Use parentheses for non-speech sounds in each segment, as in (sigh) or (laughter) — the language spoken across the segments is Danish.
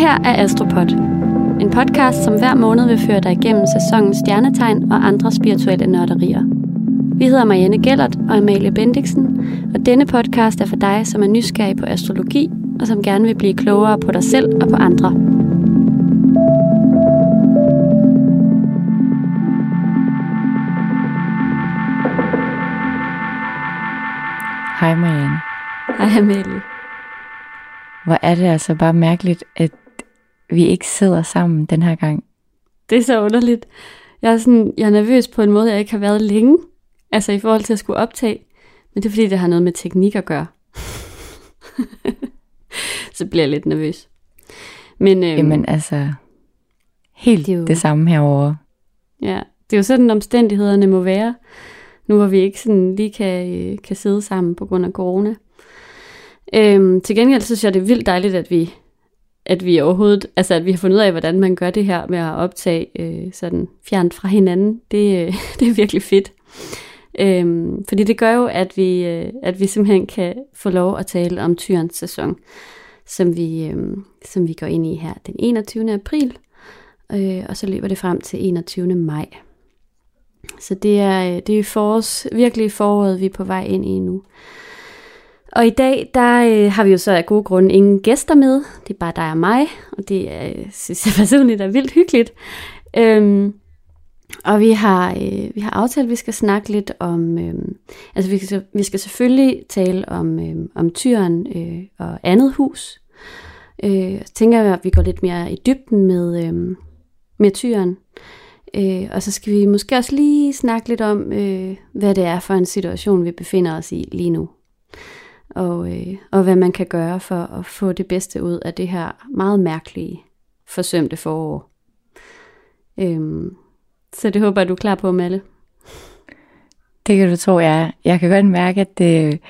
Her er Astropod. En podcast, som hver måned vil føre dig igennem sæsonens stjernetegn og andre spirituelle nørderier. Vi hedder Marianne Gellert og Amalie Bendiksen, og denne podcast er for dig, som er nysgerrig på astrologi og som gerne vil blive klogere på dig selv og på andre. Hej Marianne. Hej Amalie. Hvor er det altså bare mærkeligt, at vi ikke sidder sammen den her gang. Det er så underligt. Jeg er, sådan, jeg er nervøs på en måde, jeg ikke har været længe. Altså i forhold til at skulle optage. Men det er fordi, det har noget med teknik at gøre. (laughs) så bliver jeg lidt nervøs. Men, øhm, Jamen altså, helt Det jo- det samme herovre. Ja, det er jo sådan, omstændighederne må være, nu hvor vi ikke sådan lige kan, øh, kan sidde sammen på grund af corona. Øhm, til gengæld synes jeg, det er vildt dejligt, at vi, at vi overhovedet, altså at vi har fundet ud af, hvordan man gør det her med at optage øh, sådan fjernt fra hinanden. Det, øh, (laughs) det er virkelig fedt. Øhm, fordi det gør jo, at vi, øh, at vi simpelthen kan få lov at tale om tyrens sæson, som vi, øh, som vi går ind i her den 21. april øh, og så løber det frem til 21. maj. Så det er, øh, det er forårs, virkelig foråret, vi er på vej ind i nu. Og i dag, der øh, har vi jo så af gode grunde ingen gæster med. Det er bare dig og mig, og det er, øh, synes jeg (laughs) personligt er vildt hyggeligt. Øhm, og vi har, øh, vi har aftalt, at vi skal snakke lidt om, øh, altså vi skal, vi skal selvfølgelig tale om, øh, om tyren øh, og andet hus. Øh, så tænker jeg, at vi går lidt mere i dybden med, øh, med tyren. Øh, og så skal vi måske også lige snakke lidt om, øh, hvad det er for en situation, vi befinder os i lige nu. Og, øh, og hvad man kan gøre for at få det bedste ud af det her meget mærkelige, forsømte forår. Øhm, så det håber jeg, du er klar på, Malle. Det kan du tro, jeg er. Jeg kan godt mærke, at det,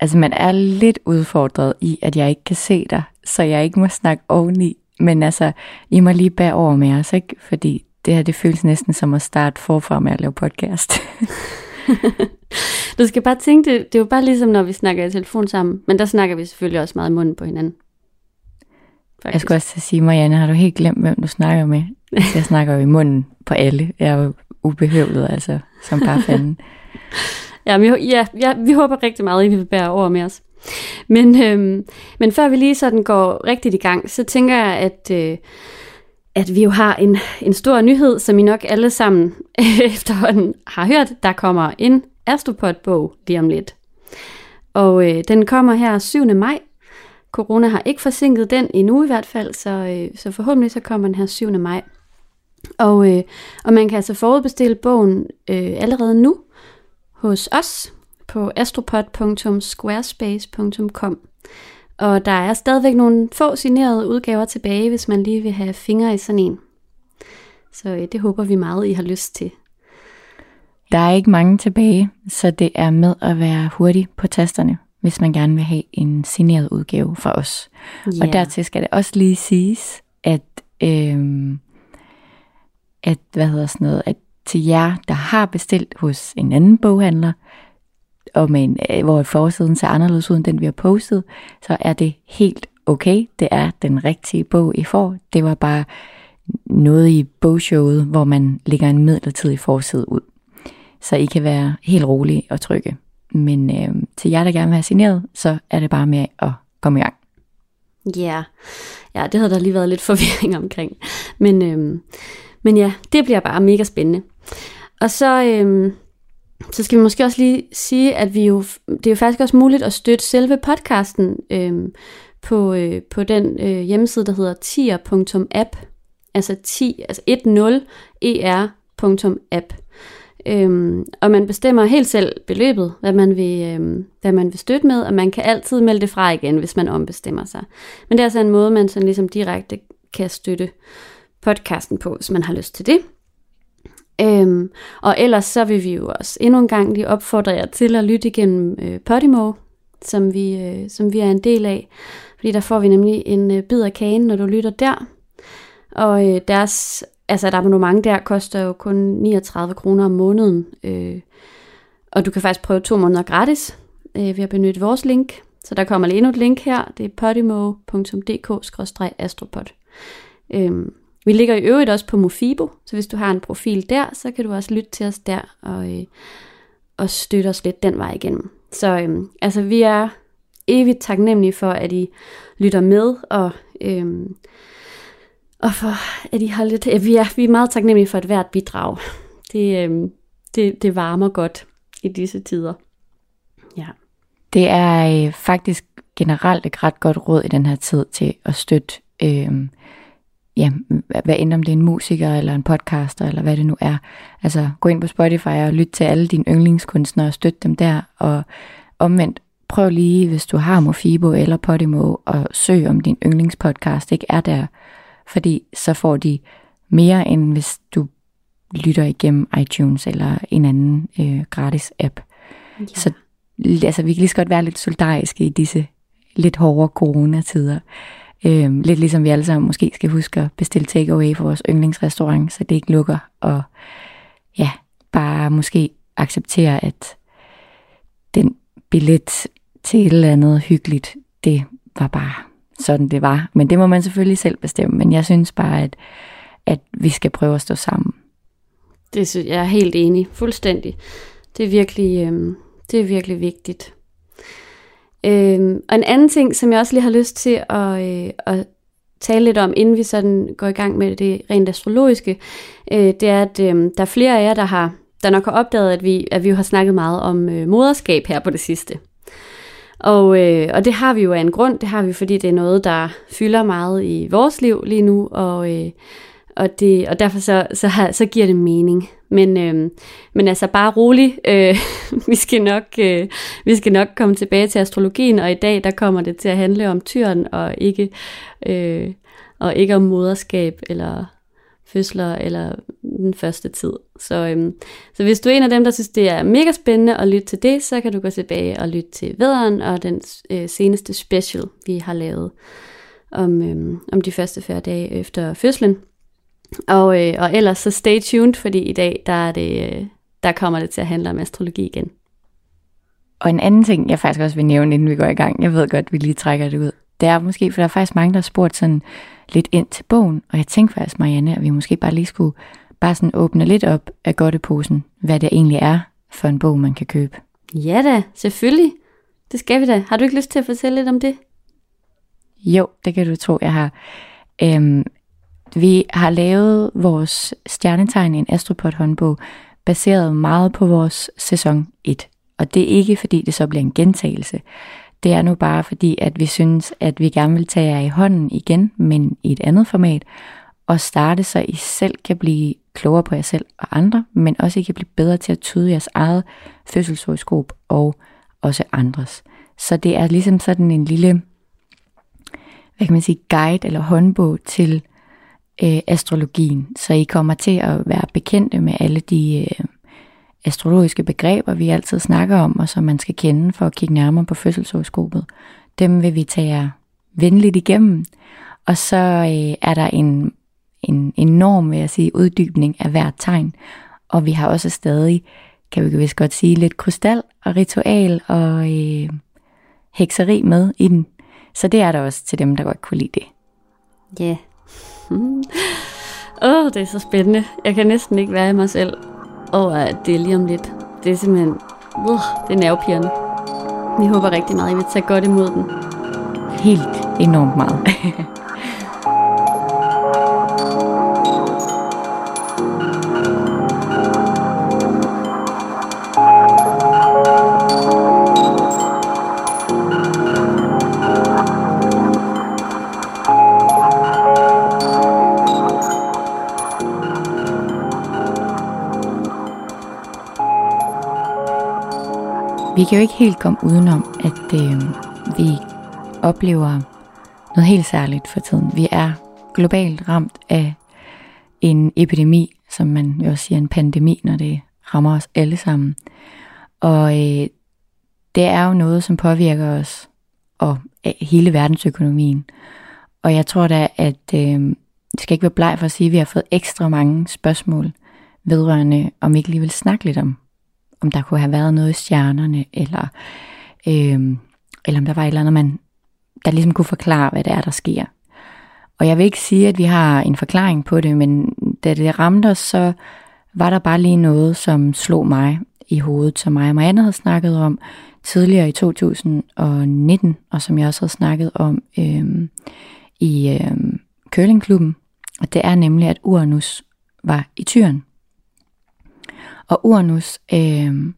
altså man er lidt udfordret i, at jeg ikke kan se dig, så jeg ikke må snakke oveni. Men altså, I må lige bære over med os, ikke? Fordi det her, det føles næsten som at starte forfra med at lave podcast. (laughs) (laughs) Du skal bare tænke, det, det er jo bare ligesom, når vi snakker i telefon sammen. Men der snakker vi selvfølgelig også meget i munden på hinanden. Faktisk. Jeg skulle også sige, Marianne, har du helt glemt, hvem du snakker med? Altså, Jeg snakker jo i munden på alle. Jeg er jo ubehøvlet, altså, som bare fanden. (laughs) Ja, jeg- ja, ja, vi håber rigtig meget, at I vil bære over med os. Men, øhm, men før vi lige sådan går rigtigt i gang, så tænker jeg, at, øh, at vi jo har en, en stor nyhed, som I nok alle sammen (laughs) efterhånden har hørt. Der kommer en Astropod-bog lige om lidt. Og øh, den kommer her 7. maj. Corona har ikke forsinket den endnu i hvert fald, så, øh, så forhåbentlig så kommer den her 7. maj. Og, øh, og man kan altså forudbestille bogen øh, allerede nu hos os på astropod.squarespace.com. Og der er stadigvæk nogle få signerede udgaver tilbage, hvis man lige vil have fingre i sådan en. Så øh, det håber vi meget, I har lyst til. Der er ikke mange tilbage, så det er med at være hurtig på tasterne, hvis man gerne vil have en signeret udgave fra os. Yeah. Og dertil skal det også lige siges, at, øhm, at, hvad hedder sådan noget, at til jer, der har bestilt hos en anden boghandler, og med en, øh, hvor forsiden ser anderledes ud end den, vi har postet, så er det helt okay. Det er den rigtige bog, I får. Det var bare noget i bogshowet, hvor man lægger en midlertidig forside ud. Så I kan være helt rolige og trygge. Men øh, til jer, der gerne vil have signeret, så er det bare med at komme i gang. Ja, yeah. ja det havde der lige været lidt forvirring omkring. Men, øh, men ja, det bliver bare mega spændende. Og så, Øh, så skal vi måske også lige sige, at vi jo, det er jo faktisk også muligt at støtte selve podcasten øhm, på, øh, på den øh, hjemmeside, der hedder tier.app. Altså 10, altså 10er.app. Øhm, og man bestemmer helt selv beløbet, hvad man, vil, øhm, hvad man vil støtte med, og man kan altid melde det fra igen, hvis man ombestemmer sig. Men det er altså en måde, man sådan ligesom direkte kan støtte podcasten på, hvis man har lyst til det. Øhm, og ellers så vil vi jo også endnu en gang lige opfordre jer til at lytte igennem øh, Podimo, som vi, øh, som vi er en del af. Fordi der får vi nemlig en øh, bid af kagen, når du lytter der. Og øh, deres altså et abonnement der koster jo kun 39 kroner om måneden. Øh, og du kan faktisk prøve to måneder gratis øh, ved at benytte vores link Så der kommer lige endnu et link her. Det er podimo.dk-astropod. Øhm, vi ligger i øvrigt også på Mofibo, så hvis du har en profil der, så kan du også lytte til os der og, øh, og støtte os lidt den vej igennem. Så øh, altså, vi er evigt taknemmelige for, at I lytter med, og, øh, og for, at I har lidt... Ja, vi, er, vi er meget taknemmelige for et hvert bidrag. Det, øh, det, det varmer godt i disse tider. Ja. Det er øh, faktisk generelt et ret godt råd i den her tid til at støtte, øh, ja, hvad end om det er en musiker eller en podcaster eller hvad det nu er. Altså gå ind på Spotify og lyt til alle dine yndlingskunstnere og støtte dem der. Og omvendt, prøv lige, hvis du har Mofibo eller Podimo, og søg om din yndlingspodcast ikke er der. Fordi så får de mere end hvis du lytter igennem iTunes eller en anden øh, gratis app. Ja. Så altså, vi kan lige så godt være lidt solidariske i disse lidt hårde coronatider. Øh, lidt ligesom vi alle sammen måske skal huske at bestille takeaway for vores yndlingsrestaurant, så det ikke lukker. Og ja, bare måske acceptere, at den billet til et eller andet hyggeligt, det var bare sådan det var. Men det må man selvfølgelig selv bestemme. Men jeg synes bare, at, at vi skal prøve at stå sammen. Det jeg er helt enig. Fuldstændig. Det er virkelig, øh, det er virkelig vigtigt. Øhm, og en anden ting, som jeg også lige har lyst til at, øh, at tale lidt om, inden vi sådan går i gang med det rent astrologiske, øh, det er, at øh, der er flere af jer, der har der nok har opdaget, at vi, at vi har snakket meget om øh, moderskab her på det sidste. Og, øh, og det har vi jo af en grund. Det har vi, fordi det er noget, der fylder meget i vores liv lige nu, og, øh, og, det, og derfor så, så, har, så giver det mening. Men, øh, men altså bare rolig, øh, (laughs) vi, skal nok, øh, vi skal nok komme tilbage til astrologien, og i dag der kommer det til at handle om tyren, og ikke, øh, og ikke om moderskab, eller fødsler, eller den første tid. Så, øh, så hvis du er en af dem, der synes, det er mega spændende at lytte til det, så kan du gå tilbage og lytte til Vederen og den øh, seneste special, vi har lavet om, øh, om de første 40 dage efter fødslen. Og, øh, og ellers så stay tuned, fordi i dag der, er det, øh, der kommer det til at handle om astrologi igen. Og en anden ting, jeg faktisk også vil nævne, inden vi går i gang, jeg ved godt, vi lige trækker det ud, det er måske, for der er faktisk mange, der har spurgt sådan lidt ind til bogen, og jeg tænkte faktisk, Marianne, at vi måske bare lige skulle bare sådan åbne lidt op af godteposen, hvad det egentlig er for en bog, man kan købe. Ja da, selvfølgelig. Det skal vi da. Har du ikke lyst til at fortælle lidt om det? Jo, det kan du tro, jeg har. Øhm, vi har lavet vores stjernetegn i en Astropod håndbog, baseret meget på vores sæson 1. Og det er ikke fordi, det så bliver en gentagelse. Det er nu bare fordi, at vi synes, at vi gerne vil tage jer i hånden igen, men i et andet format, og starte, så I selv kan blive klogere på jer selv og andre, men også I kan blive bedre til at tyde jeres eget fødselshoroskop og også andres. Så det er ligesom sådan en lille, hvad kan man sige, guide eller håndbog til øh, astrologien, så I kommer til at være bekendte med alle de øh, astrologiske begreber, vi altid snakker om, og som man skal kende for at kigge nærmere på fødselshoroskopet. Dem vil vi tage jer venligt igennem, og så øh, er der en, en enorm, vil jeg sige, uddybning af hvert tegn, og vi har også stadig, kan vi vist godt sige, lidt krystal og ritual og øh, hekseri med i den. Så det er der også til dem, der godt kunne lide det. Ja, yeah. (laughs) Åh, oh, det er så spændende. Jeg kan næsten ikke være i mig selv over, at det er lige om lidt. Det er simpelthen... Uh, det er nervepirrende. Vi håber rigtig meget, at I vil tage godt imod den. Helt enormt meget. (laughs) Vi kan jo ikke helt komme udenom, at øh, vi oplever noget helt særligt for tiden. Vi er globalt ramt af en epidemi, som man jo også siger en pandemi, når det rammer os alle sammen. Og øh, det er jo noget, som påvirker os og øh, hele verdensøkonomien. Og jeg tror da, at øh, det skal ikke være bleg for at sige, at vi har fået ekstra mange spørgsmål vedrørende, om vi ikke lige vil snakke lidt om om der kunne have været noget i stjernerne, eller øh, eller om der var et eller andet, man, der ligesom kunne forklare, hvad det er, der sker. Og jeg vil ikke sige, at vi har en forklaring på det, men da det ramte os, så var der bare lige noget, som slog mig i hovedet, som mig og Marianne havde snakket om tidligere i 2019, og som jeg også havde snakket om øh, i øh, curlingklubben. Og det er nemlig, at Uranus var i tyren. Og Uranus øh,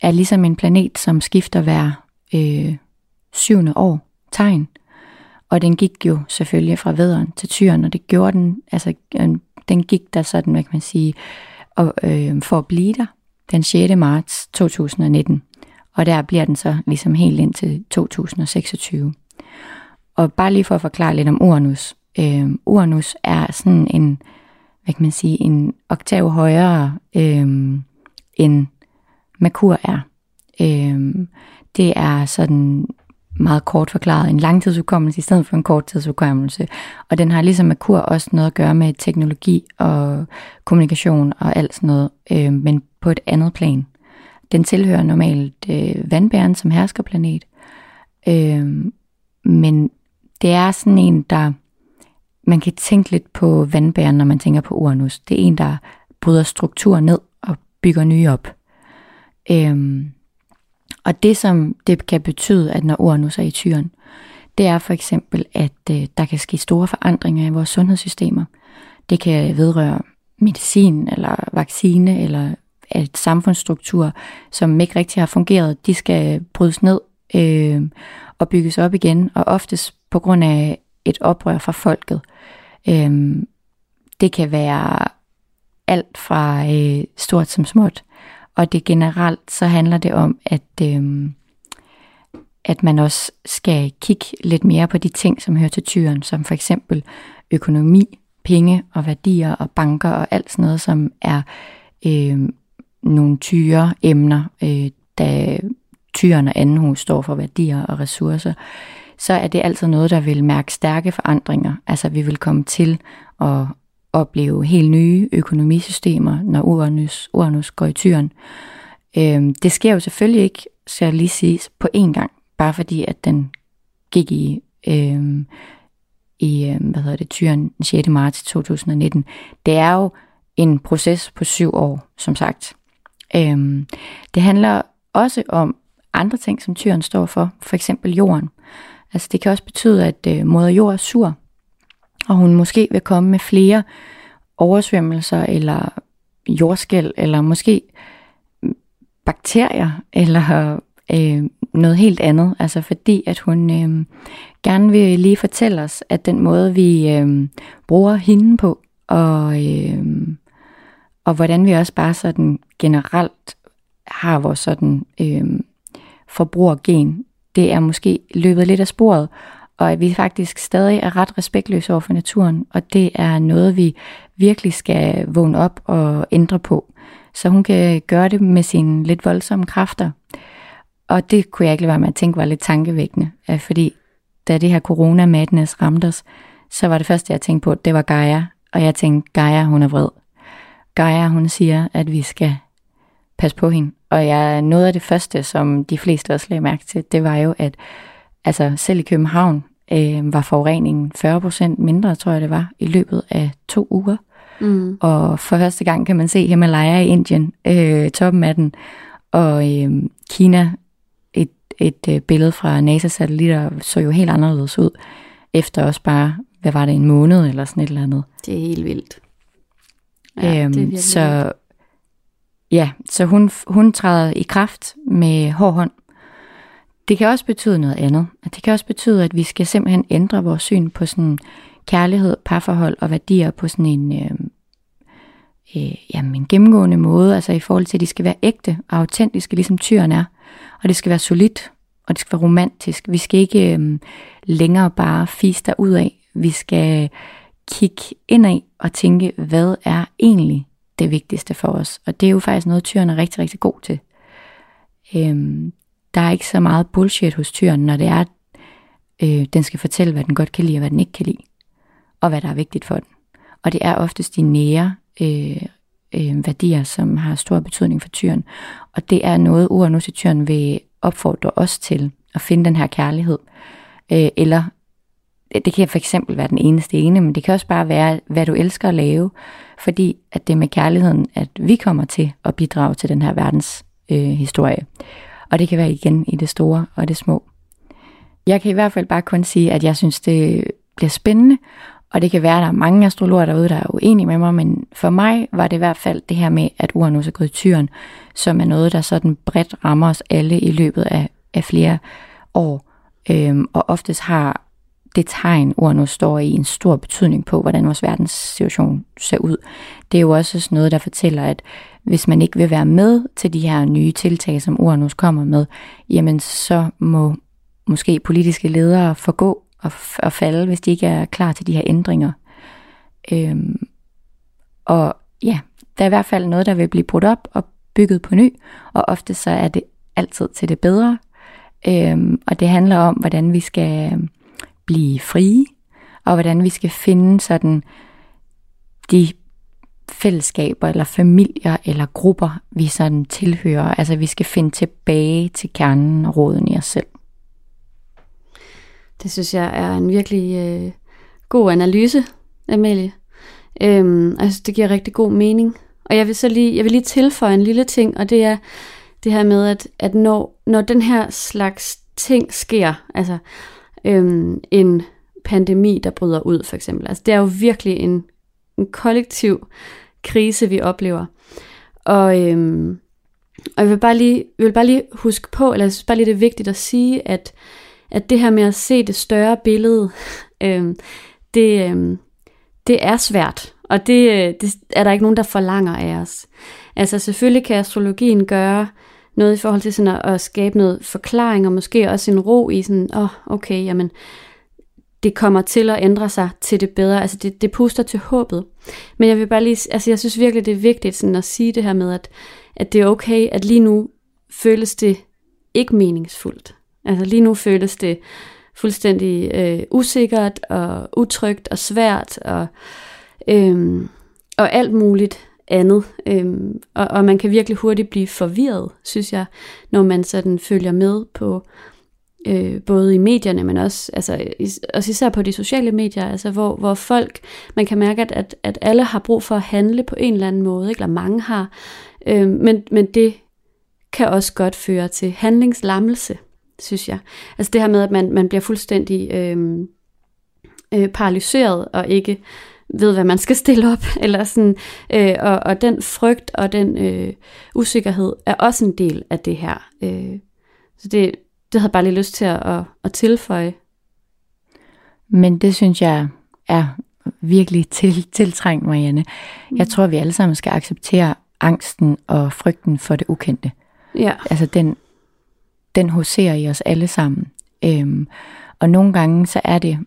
er ligesom en planet, som skifter hver øh, syvende år tegn. Og den gik jo selvfølgelig fra vederen til tyren, og det gjorde den, altså øh, den gik der sådan, hvad kan man sige, og, øh, for at blive der den 6. marts 2019. Og der bliver den så ligesom helt ind til 2026. Og bare lige for at forklare lidt om Uranus. Øh, Uranus er sådan en, hvad kan man sige, en oktav højere øh, end Merkur er. Øh, det er sådan meget kort forklaret en langtidsudkommelse i stedet for en korttidsudkommelse. Og den har ligesom Merkur også noget at gøre med teknologi og kommunikation og alt sådan noget, øh, men på et andet plan. Den tilhører normalt øh, vandbæren som herskerplanet, øh, men det er sådan en, der man kan tænke lidt på vandbæren, når man tænker på Uranus. Det er en, der bryder struktur ned og bygger nye op. Øhm, og det, som det kan betyde, at når Uranus er i tyren, det er for eksempel, at øh, der kan ske store forandringer i vores sundhedssystemer. Det kan vedrøre medicin eller vaccine eller et samfundsstruktur, som ikke rigtig har fungeret. De skal brydes ned øh, og bygges op igen, og oftest på grund af et oprør fra folket. Øhm, det kan være alt fra øh, stort som småt. Og det generelt, så handler det om, at, øh, at man også skal kigge lidt mere på de ting, som hører til tyren, som for eksempel økonomi, penge og værdier og banker og alt sådan noget, som er øh, nogle tyre emner, øh, da tyren og anden hus står for værdier og ressourcer, så er det altid noget, der vil mærke stærke forandringer. Altså vi vil komme til at opleve helt nye økonomisystemer, når Uranus, Uranus går i tyren. Øhm, det sker jo selvfølgelig ikke, skal jeg lige sige, på én gang, bare fordi at den gik i, øhm, i øhm, hvad hedder det, tyren den 6. marts 2019. Det er jo en proces på syv år, som sagt. Øhm, det handler også om andre ting, som tyren står for, for eksempel jorden. Altså det kan også betyde, at øh, moder jord er sur, og hun måske vil komme med flere oversvømmelser eller jordskæl, eller måske bakterier, eller øh, noget helt andet. Altså fordi, at hun øh, gerne vil lige fortælle os, at den måde, vi øh, bruger hende på, og, øh, og hvordan vi også bare sådan generelt har vores sådan øh, forbrugergen, det er måske løbet lidt af sporet, og at vi faktisk stadig er ret respektløse over for naturen, og det er noget, vi virkelig skal vågne op og ændre på. Så hun kan gøre det med sine lidt voldsomme kræfter. Og det kunne jeg ikke lade være med at tænke var lidt tankevækkende, fordi da det her corona-madness ramte os, så var det første, jeg tænkte på, det var Gaia. Og jeg tænkte, Gaia, hun er vred. Gaia, hun siger, at vi skal passe på hende. Og jeg, noget af det første, som de fleste også lagde mærke til, det var jo, at altså selv i København øh, var forureningen 40% mindre, tror jeg det var, i løbet af to uger. Mm. Og for første gang kan man se Himalaya i Indien, øh, toppen af den, og øh, Kina, et, et øh, billede fra NASA-satellitter, så jo helt anderledes ud, efter også bare, hvad var det, en måned eller sådan et eller andet. Det er helt vildt. Ja, øhm, det er så ja, så hun, hun træder i kraft med hård hånd. Det kan også betyde noget andet. Det kan også betyde, at vi skal simpelthen ændre vores syn på sådan kærlighed, parforhold og værdier på sådan en, øh, øh, jamen en gennemgående måde, altså i forhold til, at de skal være ægte og autentiske, ligesom tyren er. Og det skal være solidt, og det skal være romantisk. Vi skal ikke øh, længere bare fise ud af. Vi skal kigge indad og tænke, hvad er egentlig det vigtigste for os? Og det er jo faktisk noget, tyren er rigtig, rigtig god til. Øhm, der er ikke så meget bullshit hos tyren, når det er, øh, den skal fortælle, hvad den godt kan lide og hvad den ikke kan lide. Og hvad der er vigtigt for den. Og det er oftest de nære øh, øh, værdier, som har stor betydning for tyren. Og det er noget, Uranus til tyren vil opfordre os til. at finde den her kærlighed. Øh, eller det kan for eksempel være den eneste ene, men det kan også bare være, hvad du elsker at lave, fordi at det er med kærligheden, at vi kommer til at bidrage til den her verdens øh, historie. Og det kan være igen i det store og det små. Jeg kan i hvert fald bare kun sige, at jeg synes, det bliver spændende, og det kan være, at der er mange astrologer derude, der er uenige med mig, men for mig var det i hvert fald det her med, at Uranus er gået i tyren, som er noget, der sådan bredt rammer os alle i løbet af, af flere år. Øhm, og oftest har det tegn, Uranus står i, en stor betydning på, hvordan vores verdenssituation ser ud. Det er jo også sådan noget, der fortæller, at hvis man ikke vil være med til de her nye tiltag, som Uranus kommer med, jamen så må måske politiske ledere forgå og, og falde, hvis de ikke er klar til de her ændringer. Øhm, og ja, der er i hvert fald noget, der vil blive brudt op og bygget på ny, og ofte så er det altid til det bedre. Øhm, og det handler om, hvordan vi skal blive frie, og hvordan vi skal finde sådan de fællesskaber eller familier eller grupper, vi sådan tilhører. Altså vi skal finde tilbage til kernen og råden i os selv. Det synes jeg er en virkelig øh, god analyse, Amalie. Øhm, altså det giver rigtig god mening. Og jeg vil så lige, jeg vil lige tilføje en lille ting, og det er det her med, at, at når, når den her slags ting sker, altså øhm, en pandemi, der bryder ud for eksempel, altså det er jo virkelig en, en kollektiv krise, vi oplever. Og, øhm, og jeg vil bare lige, jeg vil bare lige huske på, eller jeg synes bare lige det er vigtigt at sige, at at det her med at se det større billede, (laughs) øh, det, øh, det er svært, og det, øh, det er der ikke nogen, der forlanger af os. Altså selvfølgelig kan astrologien gøre noget i forhold til sådan at, at skabe noget forklaring, og måske også en ro i sådan, åh, oh, okay, jamen, det kommer til at ændre sig til det bedre. Altså det, det puster til håbet. Men jeg vil bare lige, altså jeg synes virkelig, det er vigtigt sådan at sige det her med, at, at det er okay, at lige nu føles det ikke meningsfuldt. Altså lige nu føles det fuldstændig øh, usikkert og utrygt og svært og, øh, og alt muligt andet. Øhm, og, og man kan virkelig hurtigt blive forvirret, synes jeg, når man sådan følger med på øh, både i medierne, men også, altså, is, også især på de sociale medier, altså hvor, hvor folk, man kan mærke, at, at, at alle har brug for at handle på en eller anden måde, ikke? eller mange har, øh, men, men det kan også godt føre til handlingslammelse synes jeg. Altså det her med, at man, man bliver fuldstændig øh, øh, paralyseret og ikke ved, hvad man skal stille op, (laughs) eller sådan, øh, og, og den frygt og den øh, usikkerhed er også en del af det her. Øh, så det, det havde jeg bare lige lyst til at, at, at tilføje. Men det synes jeg er virkelig til, tiltrængt, Marianne. Jeg mm. tror, vi alle sammen skal acceptere angsten og frygten for det ukendte. Ja. Altså den den huserer i os alle sammen. Øhm, og nogle gange så er det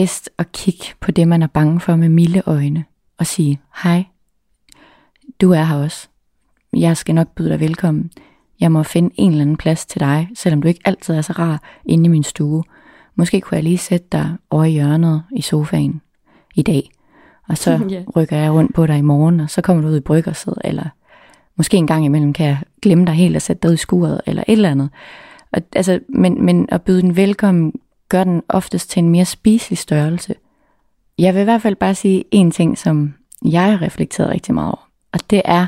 bedst at kigge på det, man er bange for med milde øjne, og sige, hej, du er her også. Jeg skal nok byde dig velkommen. Jeg må finde en eller anden plads til dig, selvom du ikke altid er så rar inde i min stue. Måske kunne jeg lige sætte dig over i hjørnet i sofaen i dag, og så (laughs) yeah. rykker jeg rundt på dig i morgen, og så kommer du ud i bryggerset, eller Måske en gang imellem kan jeg glemme dig helt og sætte dig ud i skuret, eller et eller andet. Og, altså, men, men at byde den velkommen, gør den oftest til en mere spiselig størrelse. Jeg vil i hvert fald bare sige en ting, som jeg har reflekteret rigtig meget over. Og det er,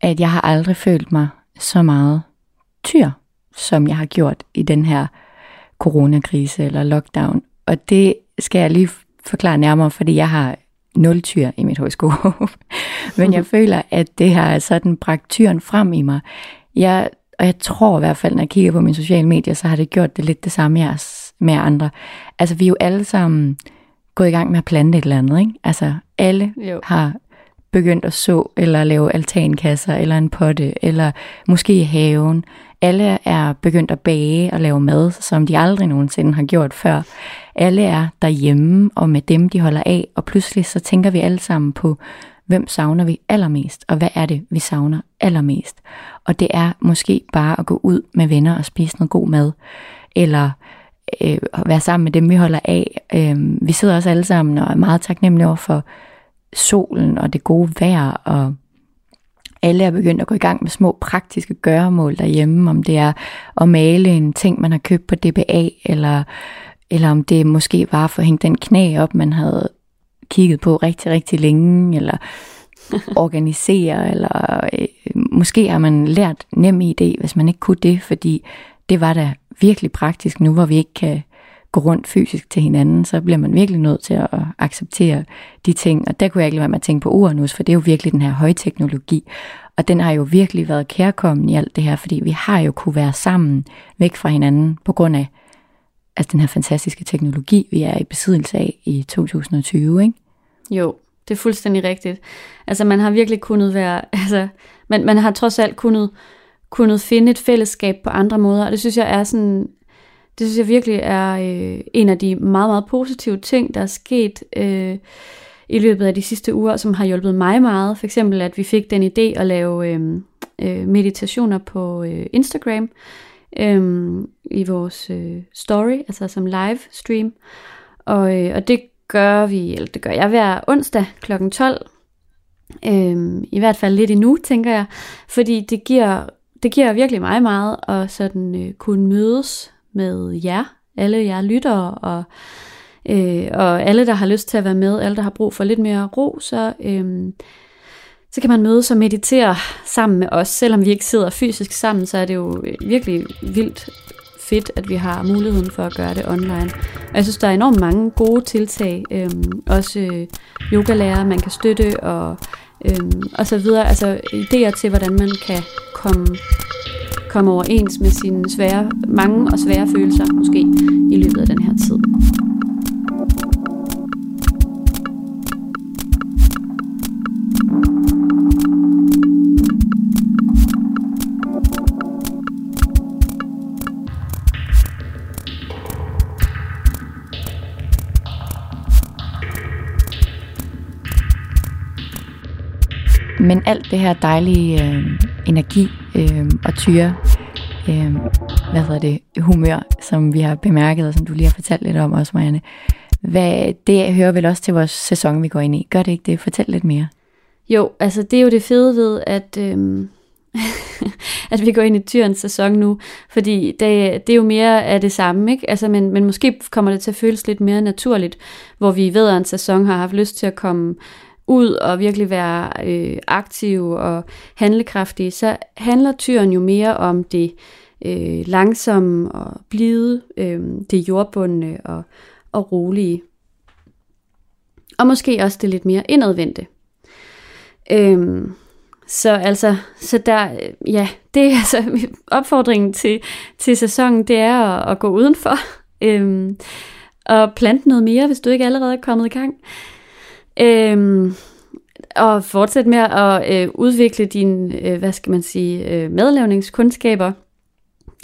at jeg har aldrig følt mig så meget tyr, som jeg har gjort i den her coronakrise eller lockdown. Og det skal jeg lige forklare nærmere, fordi jeg har nul tyr i mit højskole. (laughs) Men jeg føler, at det har sådan bragt tyren frem i mig. Jeg, og jeg tror i hvert fald, når jeg kigger på mine sociale medier, så har det gjort det lidt det samme med andre. Altså vi er jo alle sammen gået i gang med at plante et eller andet, ikke? Altså alle jo. har begyndt at så, eller lave altankasser, eller en potte, eller måske i haven. Alle er begyndt at bage og lave mad, som de aldrig nogensinde har gjort før. Alle er derhjemme og med dem, de holder af, og pludselig så tænker vi alle sammen på, hvem savner vi allermest, og hvad er det, vi savner allermest. Og det er måske bare at gå ud med venner og spise noget god mad, eller øh, være sammen med dem, vi holder af. Øh, vi sidder også alle sammen og er meget taknemmelige over for solen og det gode vejr, og alle er begyndt at gå i gang med små praktiske gøremål derhjemme, om det er at male en ting, man har købt på DBA, eller, eller om det måske var for at hænge den knæ op, man havde kigget på rigtig, rigtig længe, eller (laughs) organisere, eller øh, måske har man lært nem idé, hvis man ikke kunne det, fordi det var da virkelig praktisk nu, hvor vi ikke kan gå rundt fysisk til hinanden, så bliver man virkelig nødt til at acceptere de ting. Og der kunne jeg ikke lade være med at tænke på Uranus, for det er jo virkelig den her højteknologi. Og den har jo virkelig været kærkommen i alt det her, fordi vi har jo kunne være sammen væk fra hinanden på grund af altså den her fantastiske teknologi, vi er i besiddelse af i 2020, ikke? Jo, det er fuldstændig rigtigt. Altså man har virkelig kunnet være, (laughs) altså man, man har trods alt kunnet, kunnet finde et fællesskab på andre måder, og det synes jeg er sådan, det synes jeg virkelig er øh, en af de meget, meget positive ting, der er sket øh, i løbet af de sidste uger, som har hjulpet mig meget. For eksempel, at vi fik den idé at lave øh, øh, meditationer på øh, Instagram øh, i vores øh, story, altså som live stream. Og, øh, og det gør vi, eller det gør jeg hver onsdag kl. 12. Øhm, I hvert fald lidt endnu, tænker jeg. Fordi det giver, det giver virkelig mig meget at sådan øh, kunne mødes med jer, alle jer lyttere, og, øh, og alle, der har lyst til at være med, alle, der har brug for lidt mere ro, så, øh, så kan man mødes og meditere sammen med os. Selvom vi ikke sidder fysisk sammen, så er det jo øh, virkelig vildt fedt, at vi har muligheden for at gøre det online. Og jeg synes, der er enormt mange gode tiltag. Øhm, også øh, yogalærer, man kan støtte og, øhm, og så videre. Altså idéer til, hvordan man kan komme, komme overens med sine svære, mange og svære følelser, måske i løbet af den her tid. Men alt det her dejlige øh, energi øh, og tyre, øh, hvad hedder det, humør, som vi har bemærket, og som du lige har fortalt lidt om også, Marianne, hvad, det hører vel også til vores sæson, vi går ind i. Gør det ikke det? Fortæl lidt mere. Jo, altså det er jo det fede ved, at, øhm, (laughs) at vi går ind i tyrens sæson nu, fordi det, det er jo mere af det samme, ikke? Altså, men, men måske kommer det til at føles lidt mere naturligt, hvor vi ved, at en sæson har haft lyst til at komme ud og virkelig være øh, aktive og handlekraftige, så handler tyren jo mere om det øh, langsomme og blide, øh, det jordbundne og, og rolige. Og måske også det lidt mere indadvendte. Øh, så altså, så der, øh, ja, det er altså (laughs) opfordringen til, til sæsonen, det er at, at gå udenfor øh, og plante noget mere, hvis du ikke allerede er kommet i gang. Øhm, og fortsætte med at øh, udvikle dine, øh, hvad skal man sige, øh, madlavningskundskaber.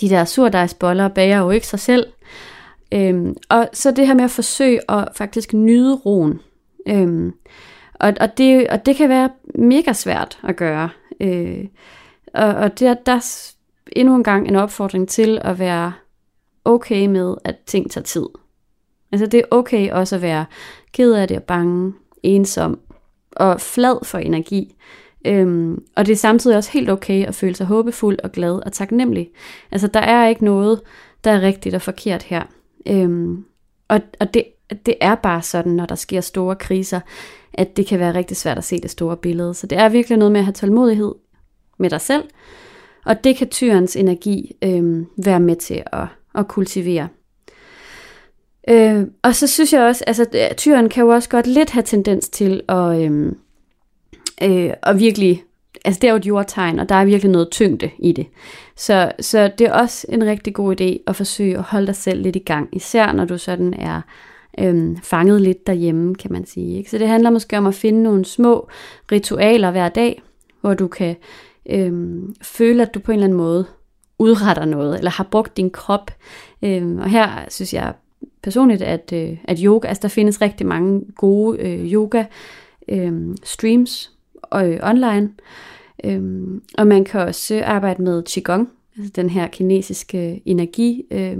De der surdejsboller bager jo ikke sig selv. Øhm, og så det her med at forsøge at faktisk nyde roen. Øhm, og, og, det, og det kan være mega svært at gøre. Øh, og og det, der er endnu en gang en opfordring til at være okay med, at ting tager tid. Altså det er okay også at være ked af det og bange, ensom og flad for energi. Øhm, og det er samtidig også helt okay at føle sig håbefuld og glad og taknemmelig. Altså der er ikke noget, der er rigtigt og forkert her. Øhm, og og det, det er bare sådan, når der sker store kriser, at det kan være rigtig svært at se det store billede. Så det er virkelig noget med at have tålmodighed med dig selv, og det kan tyrens energi øhm, være med til at, at kultivere. Øh, og så synes jeg også, altså tyren kan jo også godt lidt have tendens til at, øh, øh, at virkelig, altså det er jo et jordtegn, og der er virkelig noget tyngde i det. Så, så det er også en rigtig god idé at forsøge at holde dig selv lidt i gang, især når du sådan er øh, fanget lidt derhjemme, kan man sige. Ikke? Så det handler måske om at finde nogle små ritualer hver dag, hvor du kan øh, føle, at du på en eller anden måde udretter noget, eller har brugt din krop. Øh, og her synes jeg personligt, at, øh, at yoga, altså der findes rigtig mange gode øh, yoga øh, streams øh, online, øh, og man kan også arbejde med Qigong, altså den her kinesiske øh, energi, øh,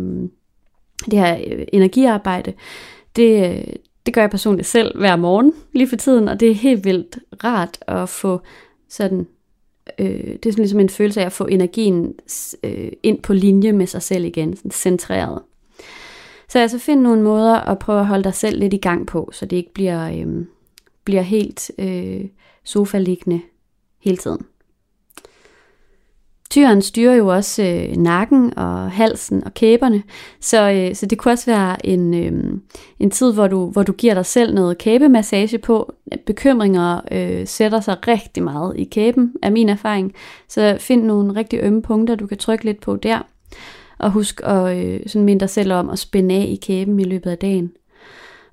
det her øh, energiarbejde, det, øh, det gør jeg personligt selv hver morgen lige for tiden, og det er helt vildt rart at få sådan øh, det er sådan ligesom en følelse af at få energien øh, ind på linje med sig selv igen, sådan centreret. Så altså find nogle måder at prøve at holde dig selv lidt i gang på, så det ikke bliver, øh, bliver helt øh, sofa-liggende hele tiden. Tyren styrer jo også øh, nakken og halsen og kæberne, så, øh, så det kunne også være en, øh, en tid, hvor du, hvor du giver dig selv noget kæbemassage på. Bekymringer øh, sætter sig rigtig meget i kæben, er min erfaring. Så find nogle rigtig ømme punkter, du kan trykke lidt på der. Og husk at øh, sådan minde dig selv om at spænde af i kæben i løbet af dagen.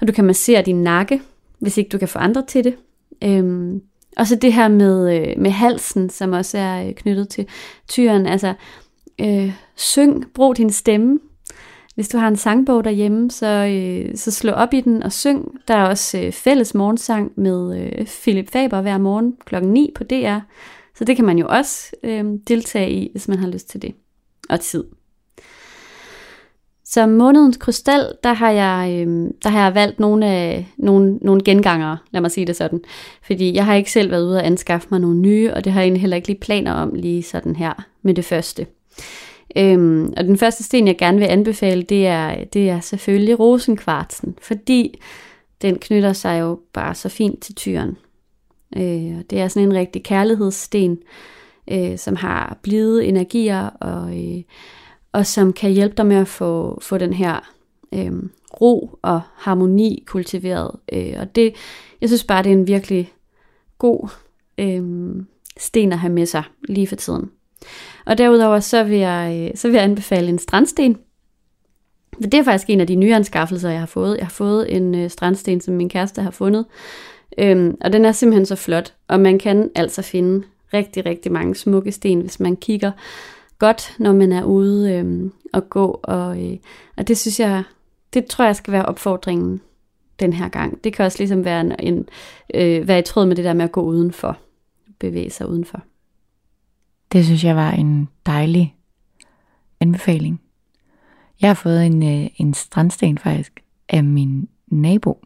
Og du kan massere din nakke, hvis ikke du kan få andre til det. Øhm, og så det her med, øh, med halsen, som også er øh, knyttet til tyren. Altså, øh, syng, brug din stemme. Hvis du har en sangbog derhjemme, så, øh, så slå op i den og syng. Der er også øh, fælles morgensang med øh, Philip Faber hver morgen klokken 9 på DR. Så det kan man jo også øh, deltage i, hvis man har lyst til det. Og tid. Så månedens krystal, der har jeg, øh, der har jeg valgt nogle, øh, nogle, nogle gengangere, lad mig sige det sådan. Fordi jeg har ikke selv været ude og anskaffe mig nogle nye, og det har jeg egentlig heller ikke lige planer om lige sådan her med det første. Øhm, og den første sten, jeg gerne vil anbefale, det er, det er selvfølgelig rosenkvartsen, fordi den knytter sig jo bare så fint til tyren. Øh, det er sådan en rigtig kærlighedssten, øh, som har blide energier og... Øh, og som kan hjælpe dig med at få, få den her øh, ro og harmoni kultiveret. Øh, og det, jeg synes bare, det er en virkelig god øh, sten at have med sig lige for tiden. Og derudover så vil jeg, øh, så vil jeg anbefale en strandsten. Det er faktisk en af de nye anskaffelser, jeg har fået. Jeg har fået en øh, strandsten, som min kæreste har fundet. Øhm, og den er simpelthen så flot, og man kan altså finde rigtig, rigtig mange smukke sten, hvis man kigger godt, når man er ude øh, og gå. Og, øh, og det synes jeg, det tror jeg skal være opfordringen den her gang. Det kan også ligesom være, en, en, øh, være i tråd med det der med at gå udenfor. Bevæge sig udenfor. Det synes jeg var en dejlig anbefaling. Jeg har fået en, øh, en strandsten faktisk af min nabo,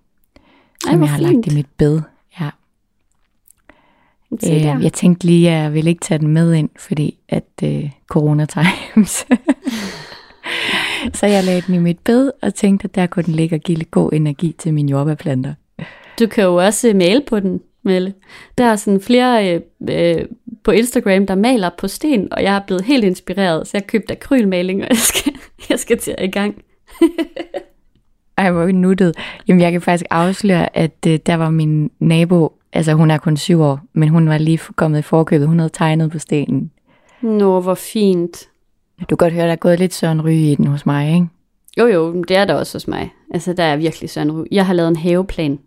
som Ej, jeg har fint. lagt i mit bed Øh, jeg tænkte lige, at jeg ville ikke tage den med ind, fordi at øh, corona times. (laughs) så jeg lagde den i mit bed og tænkte, at der kunne den ligge og give lidt god energi til mine jordbærplanter. Du kan jo også øh, male på den, Melle. Der er sådan flere øh, øh, på Instagram, der maler på sten, og jeg er blevet helt inspireret, så jeg købte akrylmaling, og jeg skal, (laughs) jeg skal til i gang. (laughs) Ej, hvor nuttet. Jamen, jeg kan faktisk afsløre, at øh, der var min nabo altså hun er kun syv år, men hun var lige kommet i forkøbet. Hun havde tegnet på stenen. Nå, hvor fint. Du kan godt høre, der er gået lidt Søren Ryge i den hos mig, ikke? Jo, jo, det er der også hos mig. Altså, der er virkelig Søren Ryge. Jeg har lavet en haveplan.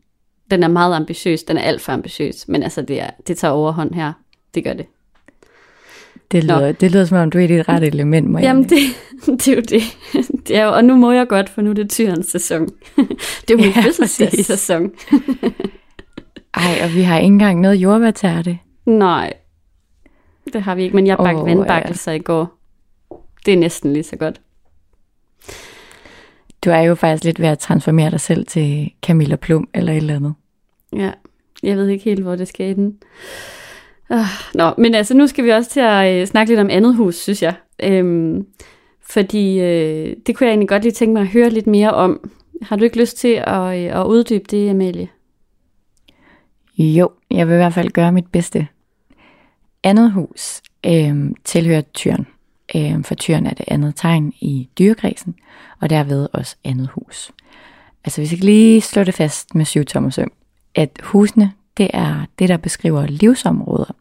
Den er meget ambitiøs. Den er alt for ambitiøs. Men altså, det, er, det tager overhånd her. Det gør det. Det lyder, det lyder som om, du er i dit rette element, Marianne. Jamen, det, (laughs) det er jo det. det er jo, og nu må jeg godt, for nu er det tyrens sæson. (laughs) det er jo min ja, fødselsdagssæson. (laughs) Ej, og vi har ikke engang noget jordbærtærte. Nej, det har vi ikke, men jeg bagte oh, vandbakkelser ja. i går. Det er næsten lige så godt. Du er jo faktisk lidt ved at transformere dig selv til Camilla Plum eller et eller andet. Ja, jeg ved ikke helt, hvor det skal ende. Uh, nå, men altså, nu skal vi også til at uh, snakke lidt om andet hus, synes jeg. Um, fordi uh, det kunne jeg egentlig godt lige tænke mig at høre lidt mere om. Har du ikke lyst til at, uh, at uddybe det, Amalie? Jo, jeg vil i hvert fald gøre mit bedste. Andet hus øh, tilhører tyren, øh, for tyren er det andet tegn i dyrekredsen, og derved også andet hus. Altså hvis jeg lige slår det fast med syv tommer søm, at husene, det er det, der beskriver livsområder.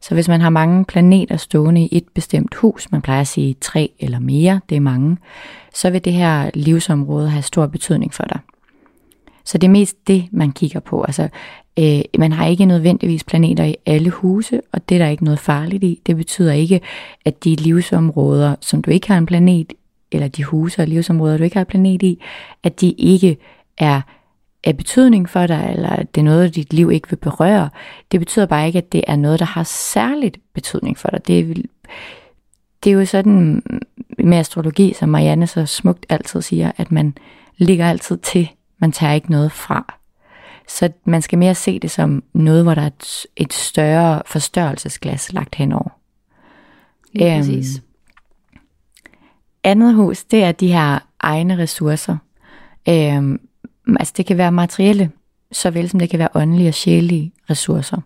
Så hvis man har mange planeter stående i et bestemt hus, man plejer at sige tre eller mere, det er mange, så vil det her livsområde have stor betydning for dig. Så det er mest det, man kigger på. Altså, øh, man har ikke nødvendigvis planeter i alle huse, og det er der ikke noget farligt i. Det betyder ikke, at de livsområder, som du ikke har en planet, eller de huse og livsområder, du ikke har en planet i, at de ikke er af betydning for dig, eller at det er noget, dit liv ikke vil berøre. Det betyder bare ikke, at det er noget, der har særligt betydning for dig. Det er, det er jo sådan mm, med astrologi, som Marianne så smukt altid siger, at man ligger altid til man tager ikke noget fra. Så man skal mere se det som noget, hvor der er et, et større forstørrelsesglas lagt henover. Lige præcis. Øhm, andet hus, det er de her egne ressourcer. Øhm, altså det kan være materielle, såvel som det kan være åndelige og sjælige ressourcer.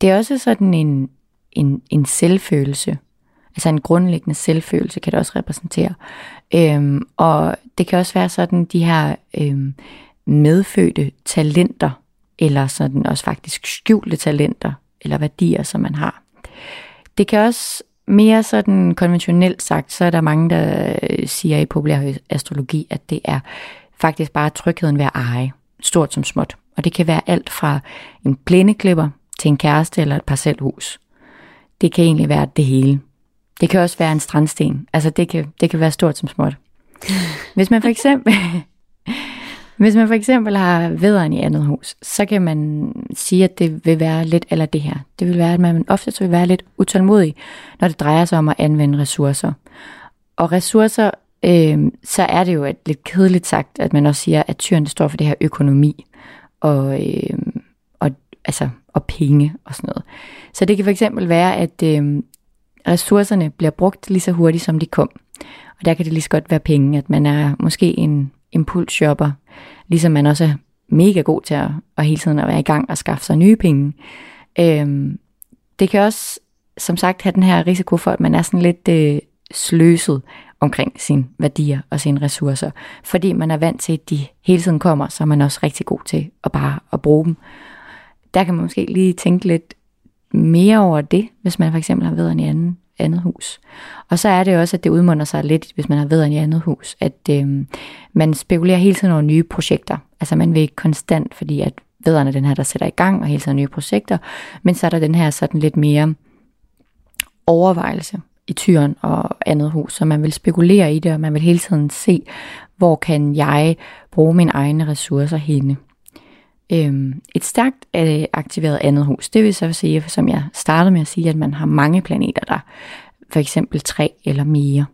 Det er også sådan en, en, en selvfølelse, altså en grundlæggende selvfølelse kan det også repræsentere. Øhm, og det kan også være sådan de her øhm, medfødte talenter, eller sådan også faktisk skjulte talenter, eller værdier, som man har. Det kan også mere sådan konventionelt sagt, så er der mange, der øh, siger i populær astrologi, at det er faktisk bare trygheden ved at eje, stort som småt. Og det kan være alt fra en blændeklipper til en kæreste eller et parcelhus. Det kan egentlig være det hele. Det kan også være en strandsten. Altså det kan, det kan være stort som småt. Hvis man for eksempel, hvis man for eksempel har vederen i andet hus, så kan man sige, at det vil være lidt, eller det her, det vil være, at man ofte vil være lidt utålmodig, når det drejer sig om at anvende ressourcer. Og ressourcer, øh, så er det jo et lidt kedeligt sagt, at man også siger, at tyren står for det her økonomi og, øh, og, altså, og penge og sådan noget. Så det kan for eksempel være, at øh, ressourcerne bliver brugt lige så hurtigt, som de kom. Og der kan det lige så godt være penge, at man er måske en impulsshopper, ligesom man også er mega god til at, at hele tiden at være i gang og skaffe sig nye penge. Øhm, det kan også, som sagt, have den her risiko for, at man er sådan lidt øh, sløset omkring sine værdier og sine ressourcer. Fordi man er vant til, at de hele tiden kommer, så er man også rigtig god til at bare at bruge dem. Der kan man måske lige tænke lidt mere over det, hvis man for eksempel har været i anden andet hus. Og så er det også, at det udmunder sig lidt, hvis man har været i andet hus, at øh, man spekulerer hele tiden over nye projekter. Altså man vil ikke konstant, fordi at vederne den her, der sætter i gang, og hele tiden nye projekter, men så er der den her sådan lidt mere overvejelse i tyren og andet hus, så man vil spekulere i det, og man vil hele tiden se, hvor kan jeg bruge mine egne ressourcer henne. Øhm, et stærkt øh, aktiveret andet hus, det vil så sige, som jeg startede med at sige, at man har mange planeter der, for eksempel tre eller mere.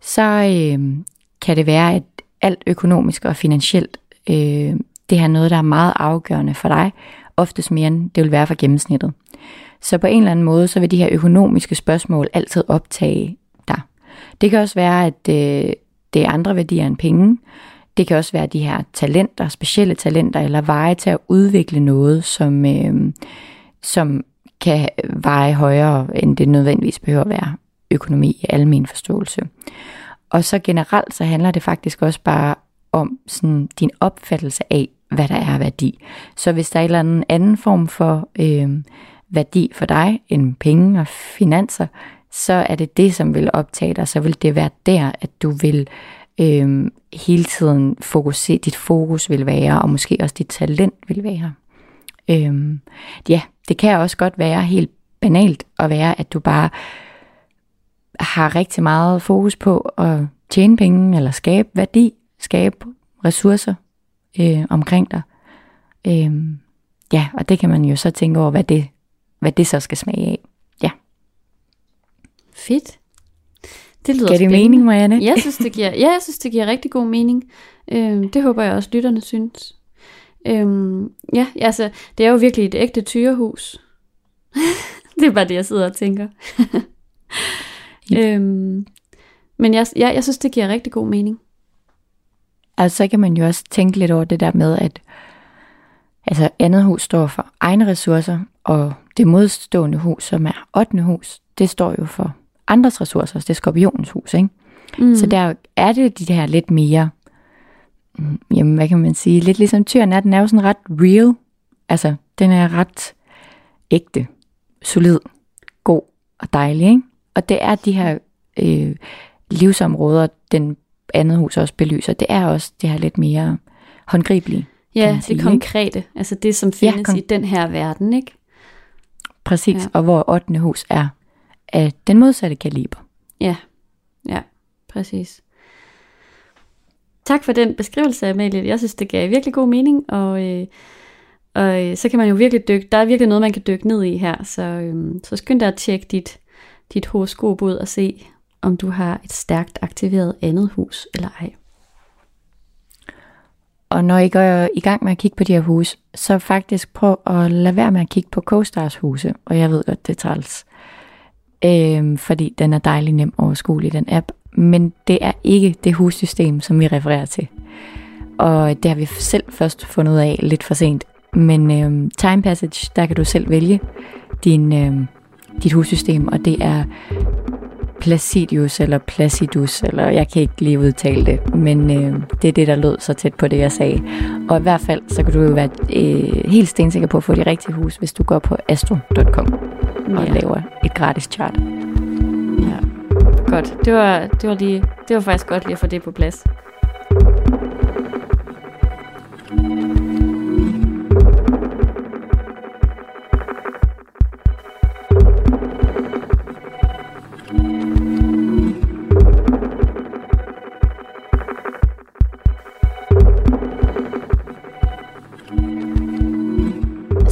Så øh, kan det være, at alt økonomisk og finansielt, øh, det er noget, der er meget afgørende for dig, oftest mere end det vil være for gennemsnittet. Så på en eller anden måde, så vil de her økonomiske spørgsmål altid optage dig. Det kan også være, at øh, det er andre værdier end penge, det kan også være de her talenter, specielle talenter, eller veje til at udvikle noget, som, øh, som kan veje højere, end det nødvendigvis behøver at være økonomi i almen forståelse. Og så generelt, så handler det faktisk også bare om sådan, din opfattelse af, hvad der er værdi. Så hvis der er en eller anden anden form for øh, værdi for dig end penge og finanser, så er det det, som vil optage dig. Så vil det være der, at du vil øhm, hele tiden fokuser, dit fokus vil være, og måske også dit talent vil være. Øhm, ja, det kan også godt være helt banalt at være, at du bare har rigtig meget fokus på at tjene penge, eller skabe værdi, skabe ressourcer øh, omkring dig. Øhm, ja, og det kan man jo så tænke over, hvad det, hvad det så skal smage af. Ja. Fedt. Det lyder Giver det mening, Marianne? Jeg synes, det giver, ja, jeg synes, det giver rigtig god mening. Øhm, det håber jeg også, lytterne synes. Øhm, ja, altså, det er jo virkelig et ægte tyrehus. (laughs) det er bare det, jeg sidder og tænker. øhm, men jeg, ja, jeg synes, det giver rigtig god mening. Altså, så kan man jo også tænke lidt over det der med, at altså, andet hus står for egne ressourcer, og det modstående hus, som er 8. hus, det står jo for andres ressourcer, det er skorpionens hus, ikke? Mm. Så der er det de her lidt mere, mm, jamen hvad kan man sige, lidt ligesom tyren er, den er jo sådan ret real, altså den er ret ægte, solid, god og dejlig, ikke? Og det er de her øh, livsområder, den andet hus også belyser, det er også det her lidt mere håndgribelige. Ja, sige, det konkrete, ikke? altså det som findes ja, kon- i den her verden, ikke? Præcis, ja. og hvor 8. hus er af den modsatte kaliber. Ja, ja, præcis. Tak for den beskrivelse, Amalie. Jeg synes, det gav virkelig god mening, og, øh, og øh, så kan man jo virkelig dykke, der er virkelig noget, man kan dykke ned i her, så, øh, så skynd dig at tjekke dit, dit horoskop ud og se, om du har et stærkt aktiveret andet hus eller ej. og når I går i gang med at kigge på de her huse, så faktisk prøv at lade være med at kigge på CoStars huse. Og jeg ved godt, det er træls øh, fordi den er dejlig nem overskuelig, den app. Men det er ikke det hussystem, som vi refererer til. Og det har vi selv først fundet ud af lidt for sent. Men øh, Time Passage, der kan du selv vælge din, øh, dit hussystem, og det er Placidius eller Placidus, eller jeg kan ikke lige udtale det, men øh, det er det, der lød så tæt på det, jeg sagde. Og i hvert fald, så kan du jo være øh, helt stensikker på at få de rigtige hus, hvis du går på astro.com og ja. laver et gratis chart. Ja. Godt. Det var, det var, lige, det var faktisk godt lige at få det på plads.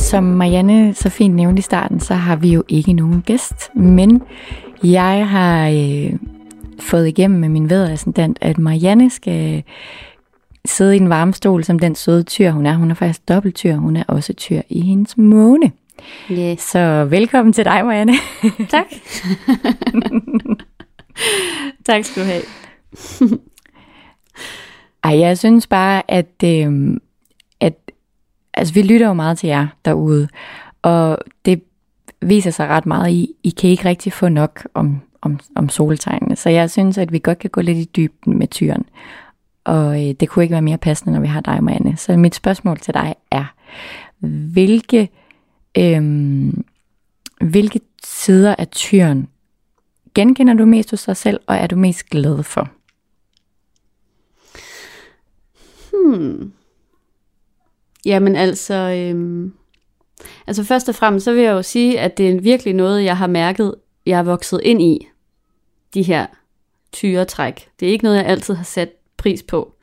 Som Marianne så fint nævnte i starten, så har vi jo ikke nogen gæst, men jeg har øh, fået igennem med min vedrepræsentant, at Marianne skal sidde i en varme stol som den søde tyr, hun er. Hun er faktisk dobbelttyr, hun er også tyr i hendes måne. Yes. Så velkommen til dig, Marianne. (laughs) tak. (laughs) tak skal du have. Ej, jeg synes bare, at øh, altså vi lytter jo meget til jer derude, og det viser sig ret meget i, I kan ikke rigtig få nok om, om, om soltegnene. Så jeg synes, at vi godt kan gå lidt i dybden med tyren. Og øh, det kunne ikke være mere passende, når vi har dig, Marianne. Så mit spørgsmål til dig er, hvilke, øh, hvilke sider af tyren genkender du mest hos dig selv, og er du mest glad for? Hmm. Jamen altså, øhm, altså først og fremmest, så vil jeg jo sige, at det er virkelig noget, jeg har mærket, jeg er vokset ind i, de her tyretræk. Det er ikke noget, jeg altid har sat pris på.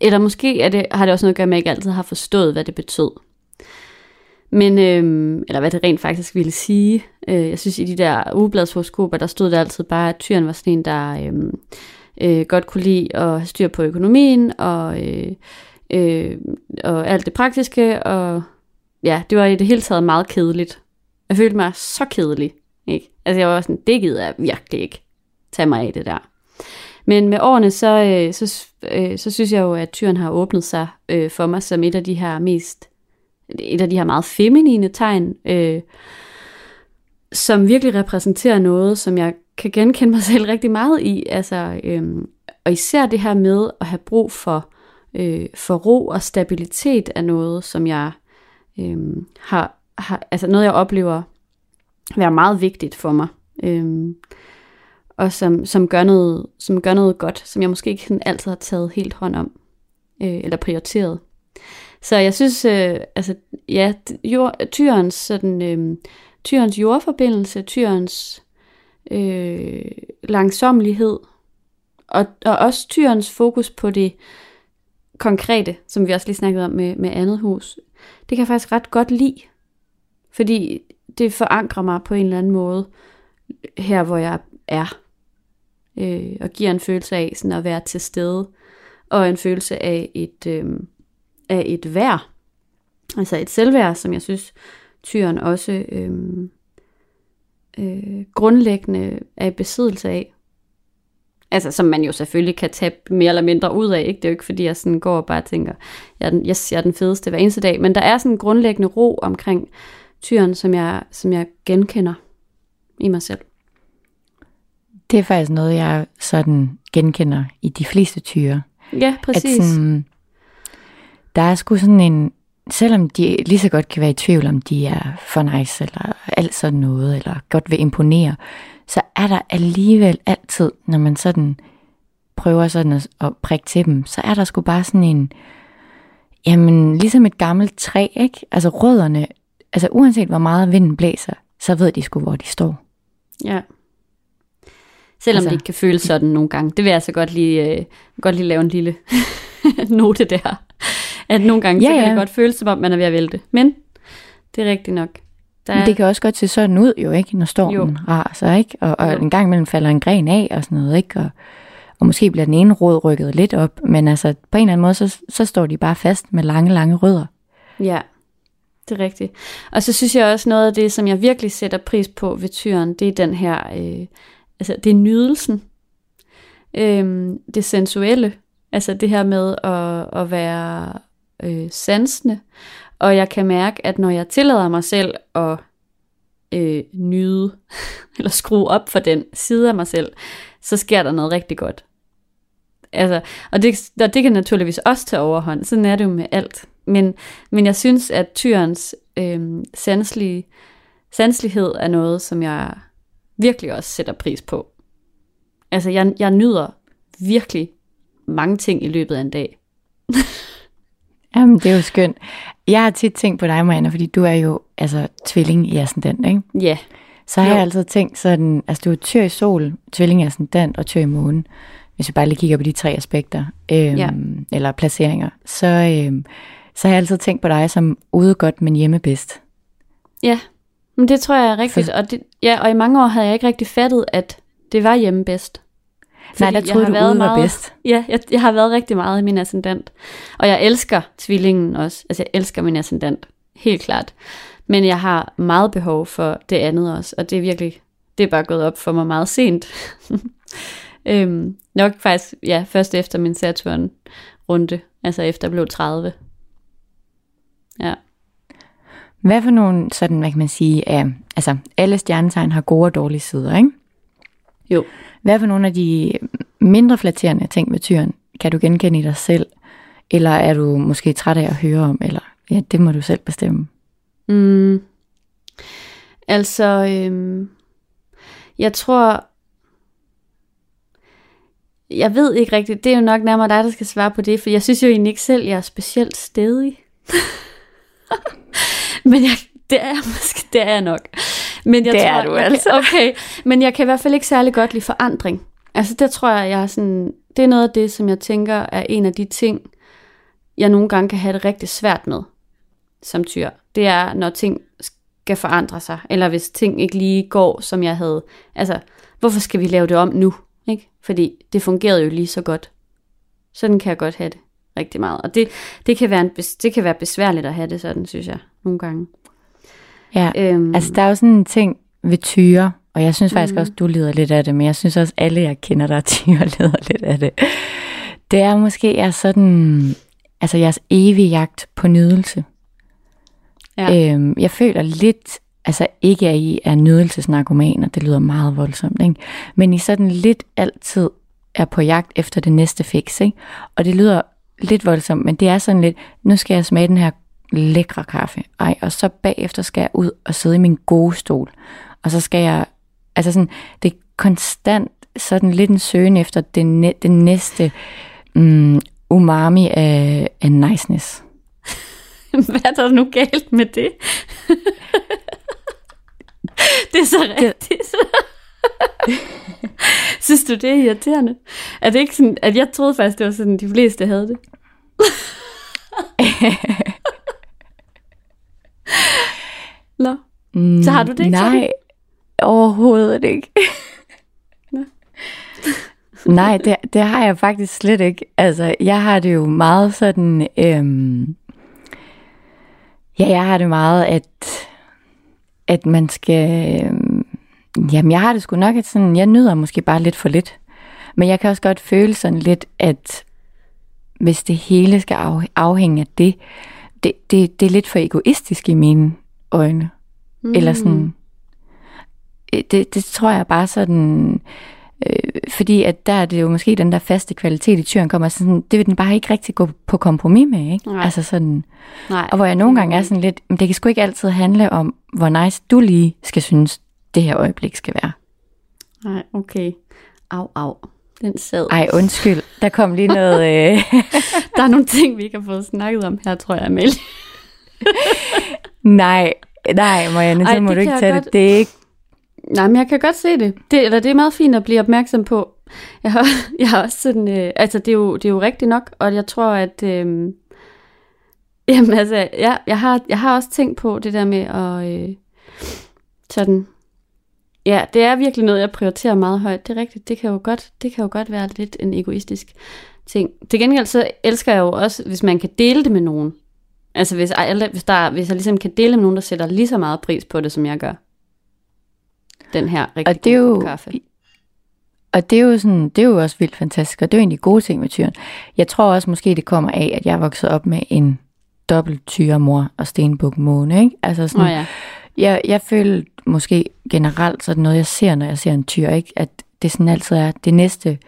Eller måske er det, har det også noget at gøre med, at jeg ikke altid har forstået, hvad det betød. Men, øhm, eller hvad det rent faktisk ville sige. Øh, jeg synes, i de der ugebladshoroskoper, der stod der altid bare, at tyren var sådan en, der øhm, øh, godt kunne lide at have styr på økonomien, og øh, øh, og alt det praktiske, og ja, det var i det hele taget meget kedeligt. Jeg følte mig så kedelig, ikke? Altså jeg var sådan, det gider jeg virkelig ikke tage mig af det der. Men med årene, så, øh, så, øh, så synes jeg jo, at tyren har åbnet sig øh, for mig som et af de her mest, et af de her meget feminine tegn, øh, som virkelig repræsenterer noget, som jeg kan genkende mig (laughs) selv rigtig meget i. Altså, øh, og især det her med at have brug for øh, for ro og stabilitet er noget, som jeg øh, har, har, altså noget jeg oplever være meget vigtigt for mig. Øh, og som, som, gør noget, som gør noget godt, som jeg måske ikke sådan altid har taget helt hånd om, øh, eller prioriteret. Så jeg synes, øh, altså, ja, jord, tyrens, sådan, øh, tyrens jordforbindelse, tyrens øh, langsomlighed, og, og også tyrens fokus på det konkrete, som vi også lige snakkede om med, med andet hus, det kan jeg faktisk ret godt lide. Fordi det forankrer mig på en eller anden måde her, hvor jeg er. Øh, og giver en følelse af sådan at være til stede. Og en følelse af et, øh, af et vær. Altså et selvværd, som jeg synes, tyren også øh, øh, grundlæggende er i besiddelse af. Altså, som man jo selvfølgelig kan tage mere eller mindre ud af. Ikke? Det er jo ikke, fordi jeg sådan går og bare tænker, jeg er, den, yes, jeg er den fedeste hver eneste dag. Men der er sådan en grundlæggende ro omkring tyren, som jeg, som jeg genkender i mig selv. Det er faktisk noget, jeg sådan genkender i de fleste tyre. Ja, præcis. At sådan, der er sgu sådan en, selvom de lige så godt kan være i tvivl, om de er for nice, eller alt sådan noget, eller godt vil imponere, så er der alligevel altid, når man sådan prøver sådan at, at prikke til dem, så er der sgu bare sådan en, jamen ligesom et gammelt træ, ikke? Altså rødderne, altså uanset hvor meget vinden blæser, så ved de sgu, hvor de står. Ja. Selvom altså, det ikke kan føles sådan nogle gange. Det vil jeg altså godt lige, øh, godt lige lave en lille (laughs) note der. At nogle gange, ja, så kan ja. det godt føles, som om man er ved at vælte. Men det er rigtigt nok. Der... Men det kan også godt se sådan ud jo, ikke, når stormen jo. raser, ikke? Og, og en gang imellem falder en gren af og sådan noget, ikke? Og, og måske bliver den ene rod rykket lidt op, men altså på en eller anden måde, så, så står de bare fast med lange, lange rødder. Ja, det er rigtigt. Og så synes jeg også noget af det, som jeg virkelig sætter pris på ved tyren, det er den her, øh, altså det er nydelsen. Øh, det sensuelle. Altså det her med at, at være øh, sansende. Og jeg kan mærke, at når jeg tillader mig selv at øh, nyde, (laughs) eller skrue op for den side af mig selv, så sker der noget rigtig godt. Altså, og det, og det kan naturligvis også tage overhånd. Sådan er det jo med alt. Men, men jeg synes, at tyrens øh, sanslige, sanslighed er noget, som jeg virkelig også sætter pris på. Altså, jeg, jeg nyder virkelig mange ting i løbet af en dag. (laughs) Jamen, det er jo skønt. Jeg har tit tænkt på dig, Marianne, fordi du er jo altså tvilling i ascendant, ikke? Ja. Så har jo. jeg altid tænkt sådan, altså du er tyr i sol, tvilling i ascendant og tyr i månen. Hvis vi bare lige kigger på de tre aspekter, øhm, ja. eller placeringer, så, øhm, så har jeg altid tænkt på dig som ude godt, men hjemme bedst. Ja, men det tror jeg er rigtigt. Og, det, ja, og i mange år havde jeg ikke rigtig fattet, at det var hjemme bedst. Fordi Nej, der troede du ude var bedst. Ja, jeg, jeg har været rigtig meget i min ascendant. Og jeg elsker tvillingen også. Altså, jeg elsker min ascendant. Helt klart. Men jeg har meget behov for det andet også. Og det er virkelig, det er bare gået op for mig meget sent. (laughs) øhm, nok faktisk, ja, først efter min Saturn-runde. Altså efter jeg blev 30. Ja. Hvad for nogle, sådan, hvad kan man sige, uh, altså alle stjernetegn har gode og dårlige sider, ikke? Jo. Hvad for nogle af de mindre flatterende ting med tyren kan du genkende i dig selv? Eller er du måske træt af at høre om? Eller ja, det må du selv bestemme. Mm. Altså, øhm, jeg tror, jeg ved ikke rigtigt, det er jo nok nærmere dig, der skal svare på det, for jeg synes jo egentlig ikke selv, jeg er specielt stedig. (laughs) Men jeg, det er måske, det er jeg nok. Men jeg det tror, er du altså. Okay, men jeg kan i hvert fald ikke særlig godt lide forandring. Altså der tror jeg, jeg er sådan, det er noget af det, som jeg tænker er en af de ting, jeg nogle gange kan have det rigtig svært med som tyr. Det er, når ting skal forandre sig, eller hvis ting ikke lige går, som jeg havde. Altså, hvorfor skal vi lave det om nu? Ikke? Fordi det fungerede jo lige så godt. Sådan kan jeg godt have det rigtig meget. Og det, det, kan være en, det kan være besværligt at have det sådan, synes jeg, nogle gange. Ja, øhm. altså der er jo sådan en ting ved tyre, og jeg synes faktisk mm. også, du lider lidt af det, men jeg synes også, alle jeg kender, der er tyre, (laughs) lider lidt af det. Det er måske er sådan, altså jeres evige jagt på nydelse. Ja. Øhm, jeg føler lidt, altså ikke at I er nydelsesnarkomaner, det lyder meget voldsomt, ikke? men I sådan lidt altid er på jagt efter det næste fix, ikke? og det lyder lidt voldsomt, men det er sådan lidt, nu skal jeg smage den her lækre kaffe. Ej, og så bagefter skal jeg ud og sidde i min gode stol. Og så skal jeg, altså sådan, det er konstant sådan lidt en søgen efter det, det næste um, umami af, af niceness. (laughs) Hvad er der nu galt med det? det er så (laughs) rigtigt. (laughs) Synes du, det er irriterende? Er det ikke sådan, at jeg troede faktisk, det var sådan, de fleste havde det? Nå, så har du det ikke Nej, sådan? overhovedet ikke. (laughs) Nej, det, det har jeg faktisk slet ikke. Altså, jeg har det jo meget sådan... Øhm, ja, jeg har det meget, at, at man skal... Øhm, jamen, jeg har det sgu nok, at sådan, jeg nyder måske bare lidt for lidt. Men jeg kan også godt føle sådan lidt, at hvis det hele skal afhænge af det, det, det, det er lidt for egoistisk i mine øjne. Mm. Eller sådan, øh, det, det tror jeg bare sådan, øh, fordi at der er det jo måske den der faste kvalitet i tyren kommer sådan, det vil den bare ikke rigtig gå på kompromis med, ikke? Nej. Altså sådan, Nej. og hvor jeg nogle gange er sådan lidt, men det kan sgu ikke altid handle om, hvor nice du lige skal synes, det her øjeblik skal være. Nej, okay. Au, au. Den sad. Ej, undskyld. Der kom lige noget... (laughs) Øh... der er nogle ting, vi ikke har fået snakket om her, tror jeg, Amelie. nej, nej, Marianne, så må du ikke tage godt... det. Det er ikke... Nej, men jeg kan godt se det. det. Eller det er meget fint at blive opmærksom på. Jeg har, jeg har også sådan... Øh, altså, det er, jo, det er jo rigtigt nok, og jeg tror, at... Øh, jamen, altså, ja, jeg, har, jeg har også tænkt på det der med at... Øh, sådan Ja, det er virkelig noget, jeg prioriterer meget højt. Det er rigtigt. Det kan jo godt, det kan jo godt være lidt en egoistisk ting. Til gengæld så elsker jeg jo også, hvis man kan dele det med nogen. Altså hvis, hvis, der, hvis jeg ligesom kan dele med nogen, der sætter lige så meget pris på det, som jeg gør. Den her rigtig og det er jo, kaffe. Og det er, jo sådan, det er jo også vildt fantastisk, og det er jo egentlig gode ting med tyren. Jeg tror også måske, det kommer af, at jeg er vokset op med en dobbelt tyremor og stenbuk måne. Ikke? Altså sådan, oh, ja. jeg, jeg føler måske generelt så det noget, jeg ser, når jeg ser en tyr, ikke? at det sådan altid er det næste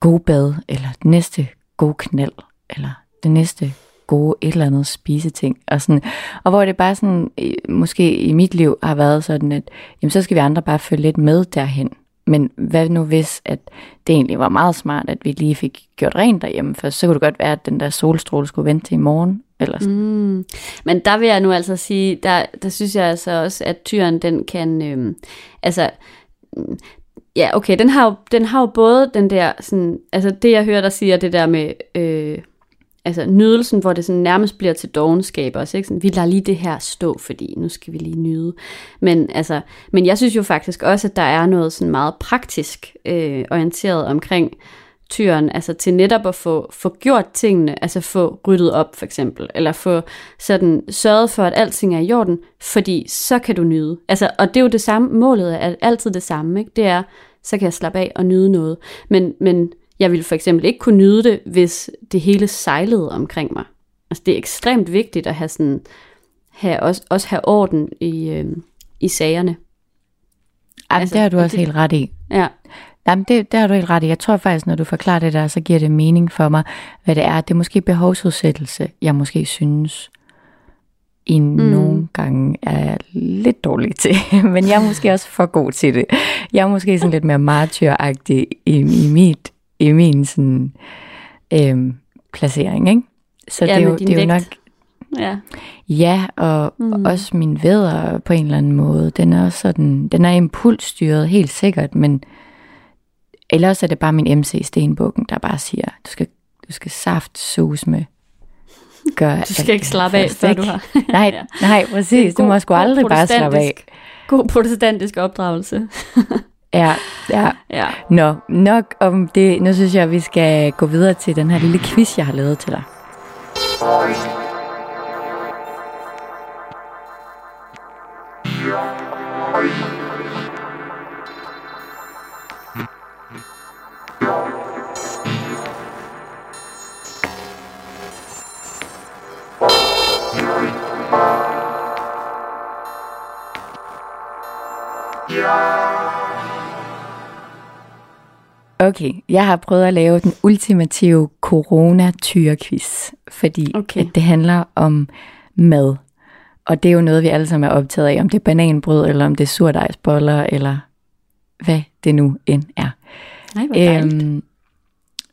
gode bad, eller det næste gode knald, eller det næste gode et eller andet spiseting. Og, sådan, og hvor det bare sådan, måske i mit liv har været sådan, at jamen, så skal vi andre bare følge lidt med derhen. Men hvad nu hvis, at det egentlig var meget smart, at vi lige fik gjort rent derhjemme først, så kunne det godt være, at den der solstråle skulle vente til i morgen. Eller. Mm. Men der vil jeg nu altså sige, der, der synes jeg altså også, at tyren den kan, øhm, altså, mm, ja okay, den har, jo, den har jo både den der, sådan, altså det jeg hører der siger, det der med, øh, altså nydelsen, hvor det sådan nærmest bliver til dogenskab også, ikke? Sådan, vi lader lige det her stå, fordi nu skal vi lige nyde. Men, altså, men jeg synes jo faktisk også, at der er noget sådan meget praktisk øh, orienteret omkring tyren, altså til netop at få, få gjort tingene, altså få ryddet op for eksempel, eller få sådan sørget for, at alting er i orden, fordi så kan du nyde. Altså, og det er jo det samme, målet er altid det samme, ikke? det er, så kan jeg slappe af og nyde noget. Men, men jeg ville for eksempel ikke kunne nyde det, hvis det hele sejlede omkring mig. Altså det er ekstremt vigtigt at have sådan, have, også, også have orden i, øh, i sagerne. Jamen, altså, det har du også det, helt ret i. Ja. Jamen, det, det har du helt ret i. Jeg tror faktisk, når du forklarer det der, så giver det mening for mig, hvad det er. Det er måske behovsudsættelse, jeg måske synes, i mm. nogle gange er lidt dårlig til. (laughs) Men jeg er måske også for god til det. Jeg er måske sådan lidt mere martyragtig i, i mit i min sådan, øh, placering, ikke? Så ja, det er jo, det er jo nok... Ja. Ja, og mm. også min vædder på en eller anden måde, den er også sådan, den er impulsstyret helt sikkert, men ellers er det bare min MC Stenbukken, der bare siger, du skal, du skal saft sus med gør Du skal ikke slappe af, før du har. (laughs) nej, nej, præcis. Du må sgu aldrig bare slappe af. God protestantisk opdragelse. (laughs) Ja, ja. ja. Nå, nok om det. Nu synes jeg, at vi skal gå videre til den her lille quiz, jeg har lavet til dig. Okay, jeg har prøvet at lave den ultimative corona quiz fordi okay. at det handler om mad. Og det er jo noget, vi alle sammen er optaget af, om det er bananbrød, eller om det er surdejsboller, eller hvad det nu end er. Nej, hvor øhm,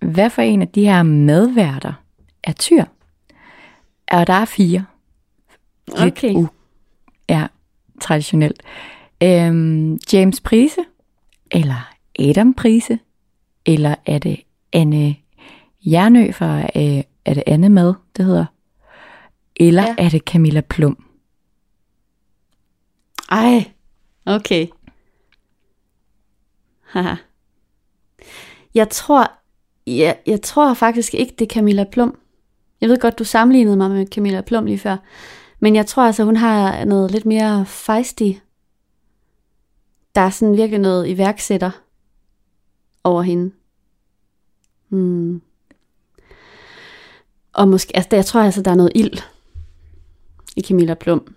hvad for en af de her madværter er tyr? Og der er fire. Okay. uh, ja, traditionelt. Øhm, James Prise, eller Adam Prise, eller er det Anne Jernø fra, øh, er det Anne Mad, det hedder? Eller ja. er det Camilla Plum? Ej, okay. Haha. Jeg tror, jeg, jeg tror faktisk ikke, det er Camilla Plum. Jeg ved godt, du sammenlignede mig med Camilla Plum lige før. Men jeg tror altså, hun har noget lidt mere feisty. Der er sådan virkelig noget iværksætter over hende. Hmm. Og måske, altså jeg tror altså, der er noget ild i Camilla Plum.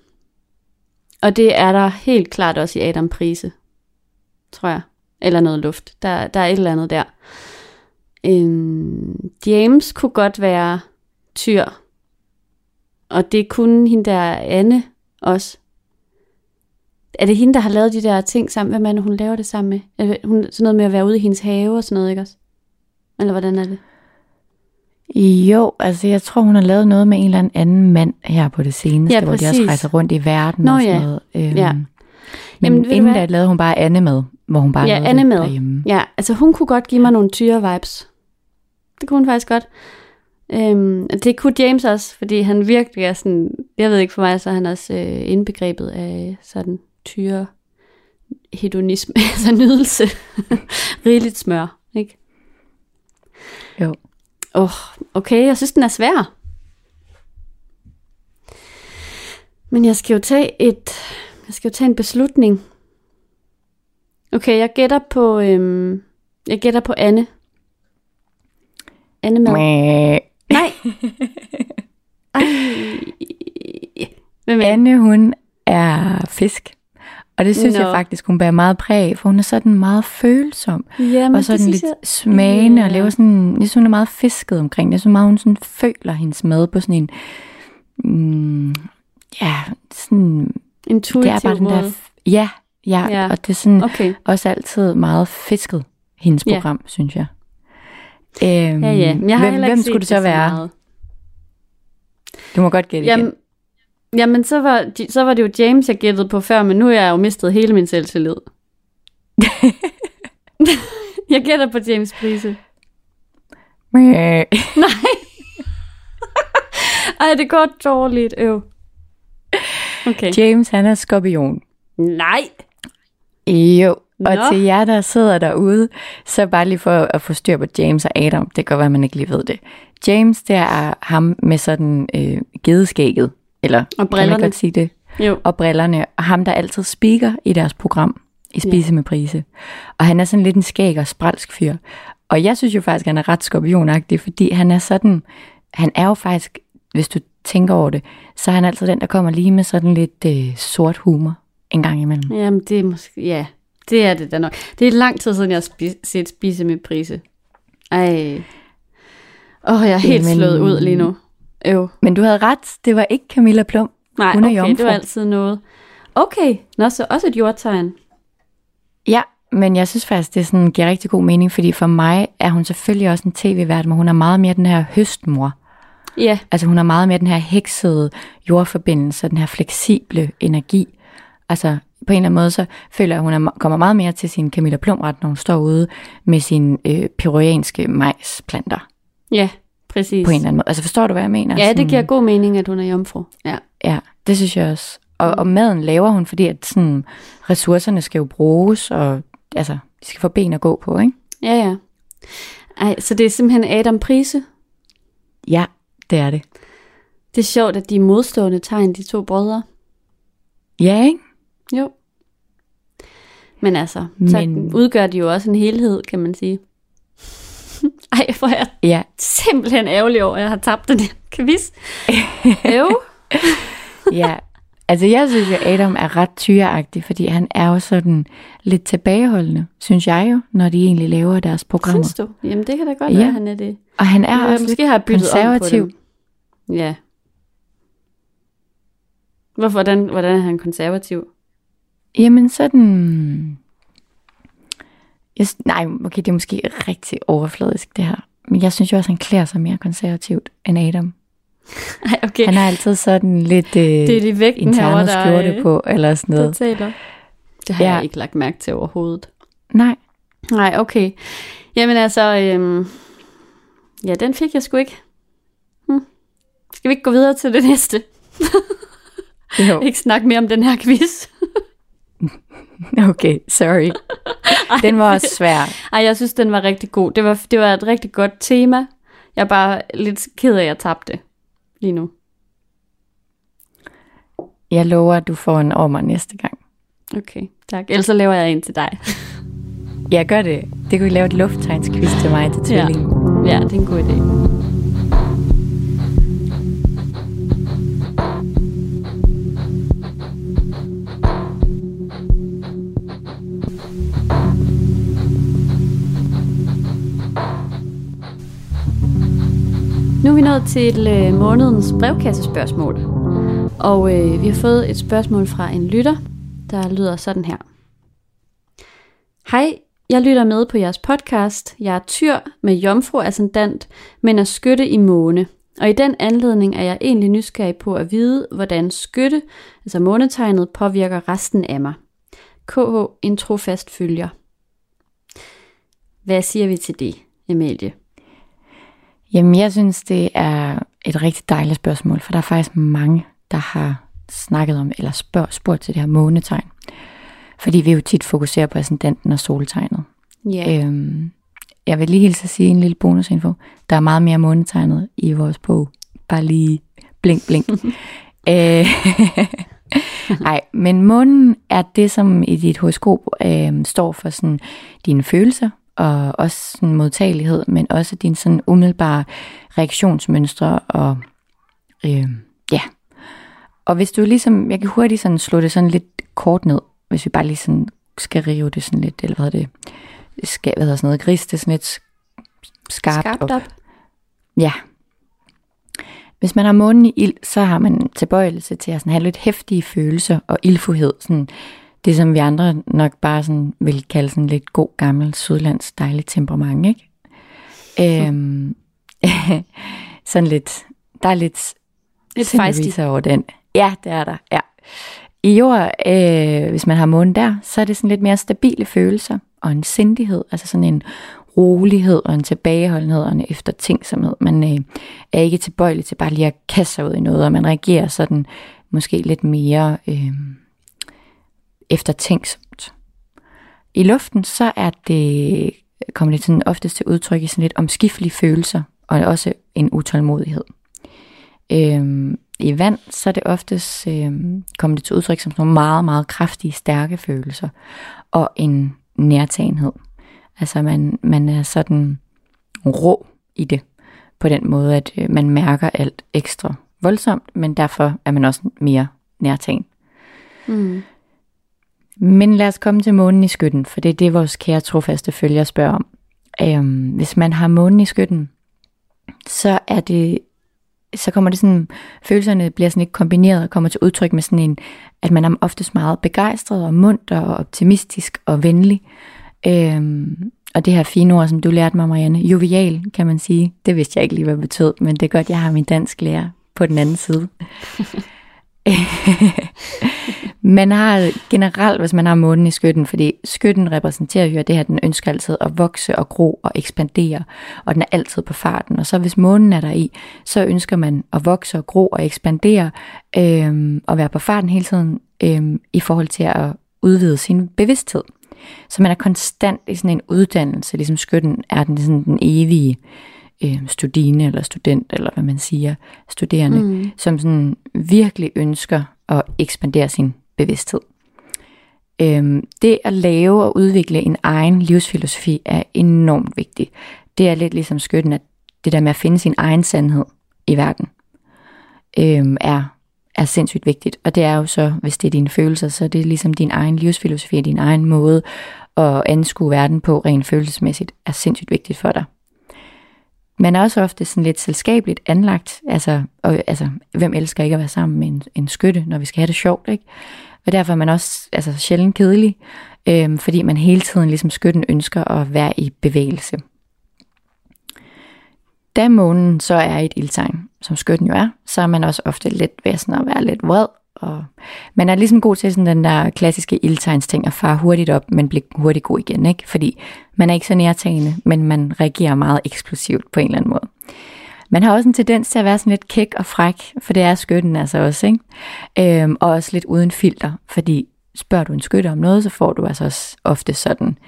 Og det er der helt klart også i Adam Prise, tror jeg. Eller noget luft. Der, der er et eller andet der. Øhm, James kunne godt være tyr. Og det kunne hende der Anne også. Er det hende, der har lavet de der ting sammen? Hvem er det, hun laver det sammen med? Hun, sådan noget med at være ude i hendes have og sådan noget, ikke også? Eller hvordan er det? Jo, altså jeg tror, hun har lavet noget med en eller anden mand her på det seneste, ja, hvor de også rejser rundt i verden Nå, og sådan ja. noget. Øhm, ja. Men Jamen, inden da lavede hun bare Anne med, hvor hun bare ja, lavede Anne med. derhjemme. Ja, altså hun kunne godt give mig nogle tyre vibes. Det kunne hun faktisk godt. Øhm, det kunne James også, fordi han virkelig er sådan, jeg ved ikke for mig, så er han også øh, indbegrebet af sådan tyre hedonisme, (laughs) altså nydelse. (laughs) Rigeligt smør, ikke? Jo. Åh, oh, okay, jeg synes, den er svær. Men jeg skal jo tage et, jeg skal jo tage en beslutning. Okay, jeg gætter på, øhm, jeg gætter på Anne. Anne med. Mæh. Nej. (laughs) Ej. Hvem er Anne, hun er fisk. Og det synes Nå. jeg faktisk, hun bærer meget præg af, for hun er sådan meget følsom. Jamen, og sådan lidt jeg- smagende, og Ja. laver sådan, jeg synes, hun er meget fisket omkring det. Jeg synes meget, hun sådan føler hendes mad på sådan en, mm, ja, sådan, Intuitiv det er bare den der, ja, ja, Ja. ja, og det er sådan Okay. også altid meget fisket, hendes Ja. program, synes jeg. Øhm, Ja, ja. Men jeg har hvem, hvem skulle det så være? meget. Du må godt gætte igen. Jamen, så, var, så var det jo James, jeg gættede på før, men nu har jeg jo mistet hele min selvtillid. (laughs) jeg gætter på James Prise. Mæh. (laughs) Ej, det går dårligt, øv. Okay. James, han er skorpion. Nej. Jo, og Nå. til jer, der sidder derude, så bare lige for at få styr på James og Adam, det kan godt være, man ikke lige ved det. James, det er ham med sådan øh, gedeskægget, eller kan man brillerne. godt sige det? Jo. Og brillerne, og ham, der altid speaker i deres program, i Spise med Prise. Og han er sådan lidt en skæg og spralsk fyr. Og jeg synes jo faktisk, at han er ret skorpionagtig, fordi han er sådan, han er jo faktisk, hvis du tænker over det, så er han altid den, der kommer lige med sådan lidt øh, sort humor en gang imellem. Jamen, det er måske... Ja, det er det da nok. Det er lang tid siden, jeg har spi- set Spise med Prise. Ej. Åh, oh, jeg er helt Jamen- slået ud lige nu. Øv. Men du havde ret, det var ikke Camilla Plum. Nej, Hun er okay, det jomfru. var altid noget. Okay, nå, så også et jordtegn. Ja, men jeg synes faktisk, det sådan, giver rigtig god mening, fordi for mig er hun selvfølgelig også en tv-vært, men hun er meget mere den her høstmor. Ja, Altså hun er meget mere den her heksede jordforbindelse, den her fleksible energi. Altså på en eller anden måde, så føler jeg, at hun er, kommer meget mere til sin Camilla Plumret, når hun står ude med sine øh, peruanske majsplanter. ja, præcis. På en eller anden måde. Altså forstår du, hvad jeg mener? Ja, det Sådan- giver god mening, at hun er jomfru. Ja. Ja, det synes jeg også. Og, og maden laver hun, fordi at sådan, ressourcerne skal jo bruges, og altså, de skal få ben at gå på, ikke? Ja, ja. Ej, så det er simpelthen Adam Prise. Ja, det er det. Det er sjovt, at de er modstående tegn, de to brødre. Ja, ikke? Jo. Men altså, så Men- udgør de jo også en helhed, kan man sige. (laughs) Ej, hvor er jeg Ja, simpelthen ærgerlig over, at jeg har tabt den her quiz. (laughs) Jo. ja. Altså, jeg synes jo, Adam er ret tyreagtig, fordi han er jo sådan lidt tilbageholdende, synes jeg jo, når de egentlig laver deres programmer. Synes du? Jamen, det kan da godt Ja. være, han er det. Og han er Ja, også måske lidt har konservativ. om på dem. Ja. Hvorfor, hvordan, hvordan er han konservativ? Jamen sådan... Jeg, nej, okay, det er måske rigtig overfladisk det her. Men jeg synes jo også, han klæder sig mere konservativt end Adam. (laughs) Ej, okay. Han har altid sådan lidt øh, det er lige vægten herovre, der, skjorte øh, på, eller sådan der noget. taler. Det har Ja. jeg ikke lagt mærke til overhovedet. Nej, Nej, okay. Jamen altså, øhm, ja, den fik jeg sgu ikke. Hm. Skal vi ikke gå videre til det næste? jo. (laughs) Ikke snakke mere om den her quiz. (laughs) Okay, sorry. (laughs) Den var også svær. Ej, jeg synes, den var rigtig god. Det var, det var et rigtig godt tema. Jeg er bare lidt ked af, at jeg tabte lige nu. Jeg lover, at du får en over mig næste gang. Okay, tak. Ellers så laver jeg en til dig. Jeg gør det. Det kunne vi lave et lufttegnsquiz til mig til Ja. tvilling. Ja, det er en god idé. Nu er vi nået til øh, månedens brevkassespørgsmål. Og øh, vi har fået et spørgsmål fra en lytter, der lyder sådan her. Hej, jeg lytter med på jeres podcast. Jeg er tyr med jomfru ascendant, men er skytte i måne. Og i den anledning er jeg egentlig nysgerrig på at vide, hvordan skytte, altså månetegnet, påvirker resten af mig. KH, en trofast følger. Hvad siger vi til det, Emilie? Jamen, jeg synes, det er et rigtig dejligt spørgsmål, for der er faktisk mange, der har snakket om, eller spørg, spurgt til det her månetegn. Fordi vi jo tit fokuserer på ascendanten og soltegnet. Ja. Øhm, jeg vil lige hilse at sige en lille bonusinfo. Der er meget mere månetegnet i vores bog. Bare lige blink, blink. (laughs) øh, (laughs) Nej, men månen er det, som i dit horoskop øh, står for sådan dine følelser, og også sådan modtagelighed, men også din sådan umiddelbare reaktionsmønstre og øh, ja. Og hvis du ligesom, jeg kan hurtigt sådan slå det sådan lidt kort ned, hvis vi bare lige sådan skal rive det sådan lidt, eller hvad hedder det, skal, hvad hedder sådan noget, gris, det er sådan lidt skarpt, Skarpt op. op. Ja. Hvis man har månen i ild, så har man tilbøjelse til at sådan have lidt hæftige følelser og ildfuhed. Sådan det, som vi andre nok bare sådan vil kalde sådan lidt god gammel sydlands dejligt temperament, ikke? Øhm, (laughs) sådan lidt, der er lidt Lidt fejstigt. over den. Ja, det er der, ja. I jord, øh, hvis man har månen der, så er det sådan lidt mere stabile følelser og en sindighed, altså sådan en rolighed og en tilbageholdenhed og en eftertænksomhed. Man øh, er ikke tilbøjelig til bare lige at kaste sig ud i noget, og man reagerer sådan måske lidt mere øh, eftertænksomt. I luften, så er det, kommer det sådan oftest til udtryk i sådan lidt omskiftelige følelser, og også en utålmodighed. Øhm, I vand, så er det oftest øhm, kommer det til udtryk som sådan nogle meget, meget kraftige, stærke følelser, og en nærtagenhed. Altså man, man er sådan rå i det, på den måde, at øh, man mærker alt ekstra voldsomt, men derfor er man også mere nærtagen. Mm. Men lad os komme til månen i skytten, for det er det, vores kære trofaste følger spørger om. Øhm, hvis man har månen i skytten, så er det så kommer det sådan, følelserne bliver sådan ikke kombineret og kommer til udtryk med sådan en, at man er oftest meget begejstret og munter og optimistisk og venlig. Øhm, og det her fine ord, som du lærte mig, Marianne, jovial, kan man sige. Det vidste jeg ikke lige, hvad det betød, men det er godt, jeg har min dansk lærer på den anden side. (laughs) (laughs) man har generelt, hvis man har månen i skytten, fordi skytten repræsenterer jo, det her, den ønsker altid at vokse og gro og ekspandere, og den er altid på farten. Og så hvis månen er der i, så ønsker man at vokse og gro og ekspandere, øhm, og være på farten hele tiden, øhm, i forhold til at udvide sin bevidsthed. Så man er konstant i sådan en uddannelse, ligesom skytten er den, sådan den evige øh, studine eller student, eller hvad man siger, studerende, mm. som sådan virkelig ønsker at ekspandere sin bevidsthed. Øhm, det at lave og udvikle en egen livsfilosofi er enormt vigtigt. Det er lidt ligesom skytten, at det der med at finde sin egen sandhed i verden, øhm, er, er sindssygt vigtigt. Og det er jo så, hvis det er dine følelser, så er det ligesom din egen livsfilosofi, din egen måde at anskue verden på rent følelsesmæssigt, er sindssygt vigtigt for dig. Man er også ofte sådan lidt selskabeligt anlagt, altså, og, altså hvem elsker ikke at være sammen med en, en skytte, når vi skal have det sjovt, ikke? Og derfor er man også altså, sjældent kedelig, øhm, fordi man hele tiden ligesom skytten ønsker at være i bevægelse. Da månen så er et ildtegn, som skytten jo er, så er man også ofte lidt ved sådan at være lidt vred, og man er ligesom god til sådan den der klassiske ildtegns ting at fare hurtigt op, men blive hurtigt god igen, ikke? Fordi man er ikke så nærtagende, men man reagerer meget eksplosivt på en eller anden måde. Man har også en tendens til at være sådan lidt kæk og fræk, for det er skytten altså også, ikke? Øhm, og også lidt uden filter, fordi spørger du en skytte om noget, så får du altså også ofte sådan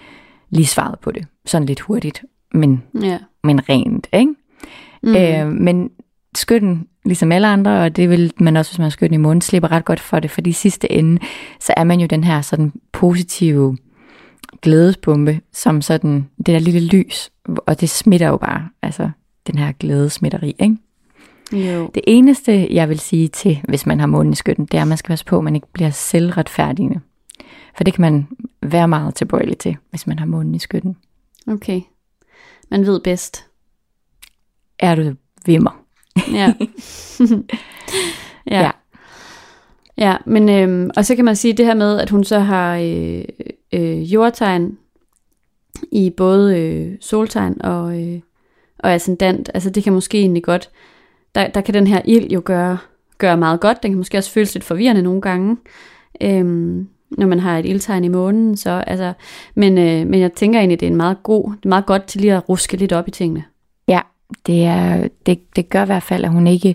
lige svaret på det. Sådan lidt hurtigt, men, Ja. men rent, ikke? Mm. Øh, men skytten, ligesom alle andre, og det vil man også, hvis man er skytten i munden, slipper ret godt for det, fordi i sidste ende, så er man jo den her sådan positive glædesbombe, som sådan det der lille lys, og det smitter jo bare, altså den her glædesmitteri, ikke? Jo. Det eneste, jeg vil sige til, hvis man har månen i skytten, det er, at man skal passe på, at man ikke bliver selvretfærdigende. For det kan man være meget tilbøjelig til, hvis man har månen i skytten. Okay. Man ved bedst. Er du vimmer? Ja. (laughs) ja. Ja. Ja, men øhm, og så kan man sige det her med, at hun så har øh, øh, jordtegn i både øh, soltegn og, øh, og ascendant. Altså det kan måske egentlig godt, der, der kan den her ild jo gøre, gøre meget godt. Den kan måske også føles lidt forvirrende nogle gange, øhm, når man har et ildtegn i månen. Så, altså, men, øh, men jeg tænker egentlig, det er en meget god, det er meget godt til lige at ruske lidt op i tingene. Det, er, det, det gør i hvert fald, at hun ikke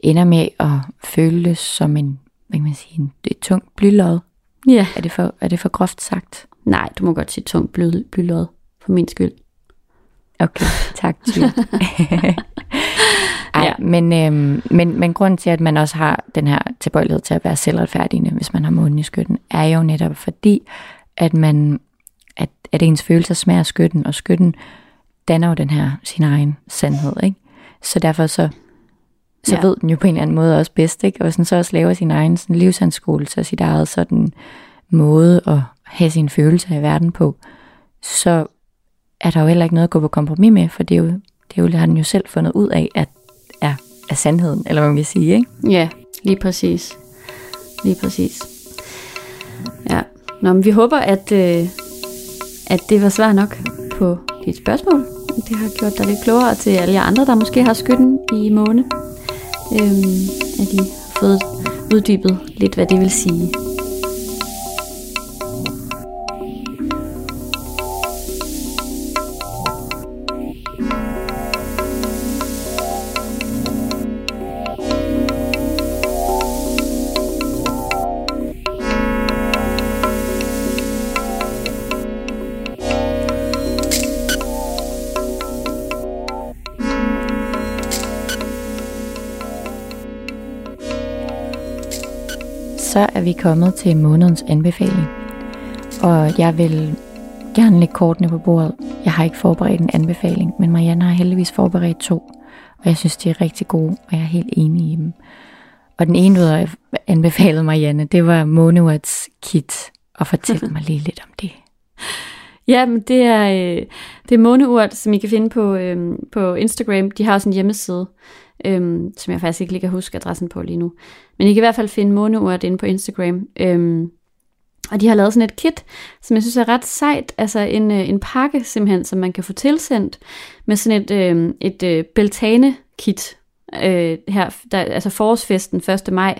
ender med at føles som en, hvad kan man sige, en, et tungt blylod. Ja. Er det for, er det for groft sagt? Nej, du må godt sige tungt bly, blylod, for min skyld. Okay, tak. (laughs) Ej, ja. men, øhm, men, men grunden til, at man også har den her tilbøjelighed til at være selvretfærdigende, hvis man har månen i skytten, er jo netop fordi, at man at, at ens følelser smager skytten, og skytten danner jo den her sin egen sandhed, ikke? Så derfor så, så ja. ved den jo på en eller anden måde også bedst, ikke? Og sådan så også laver sin egen sådan livsanskuelse og sit eget sådan måde at have sine følelser i verden på, så er der jo heller ikke noget at gå på kompromis med, for det er jo, det er jo, har den jo selv fundet ud af, at er, er sandheden, eller hvad man kan sige, ikke? Ja, lige præcis. Lige præcis. Ja. Nå, men vi håber, at, øh, at det var svar nok på dit spørgsmål. Det har gjort dig lidt klogere til alle jer andre, der måske har skytten i måne. Øhm, at I har fået uddybet lidt, hvad det vil sige. Så er vi kommet til månedens anbefaling. Og jeg vil gerne lægge kortene på bordet. Jeg har ikke forberedt en anbefaling, men Marianne har heldigvis forberedt to. Og jeg synes, de er rigtig gode, og jeg er helt enig i dem. Og den ene, du har anbefalet Marianne, det var Monowords kit. Og fortæl (laughs) mig lige lidt om det. Ja, men det er, øh, det er måneurt, som I kan finde på, øh, på Instagram. De har også en hjemmeside, øhm, som jeg faktisk ikke lige kan huske adressen på lige nu. Men I kan i hvert fald finde måneurt inde på Instagram. Øhm, og de har lavet sådan et kit, som jeg synes er ret sejt. Altså en, øh, en pakke simpelthen, som man kan få tilsendt med sådan et, øh, et øh, Beltane-kit. Øh, her, der, altså forårsfesten 1. maj.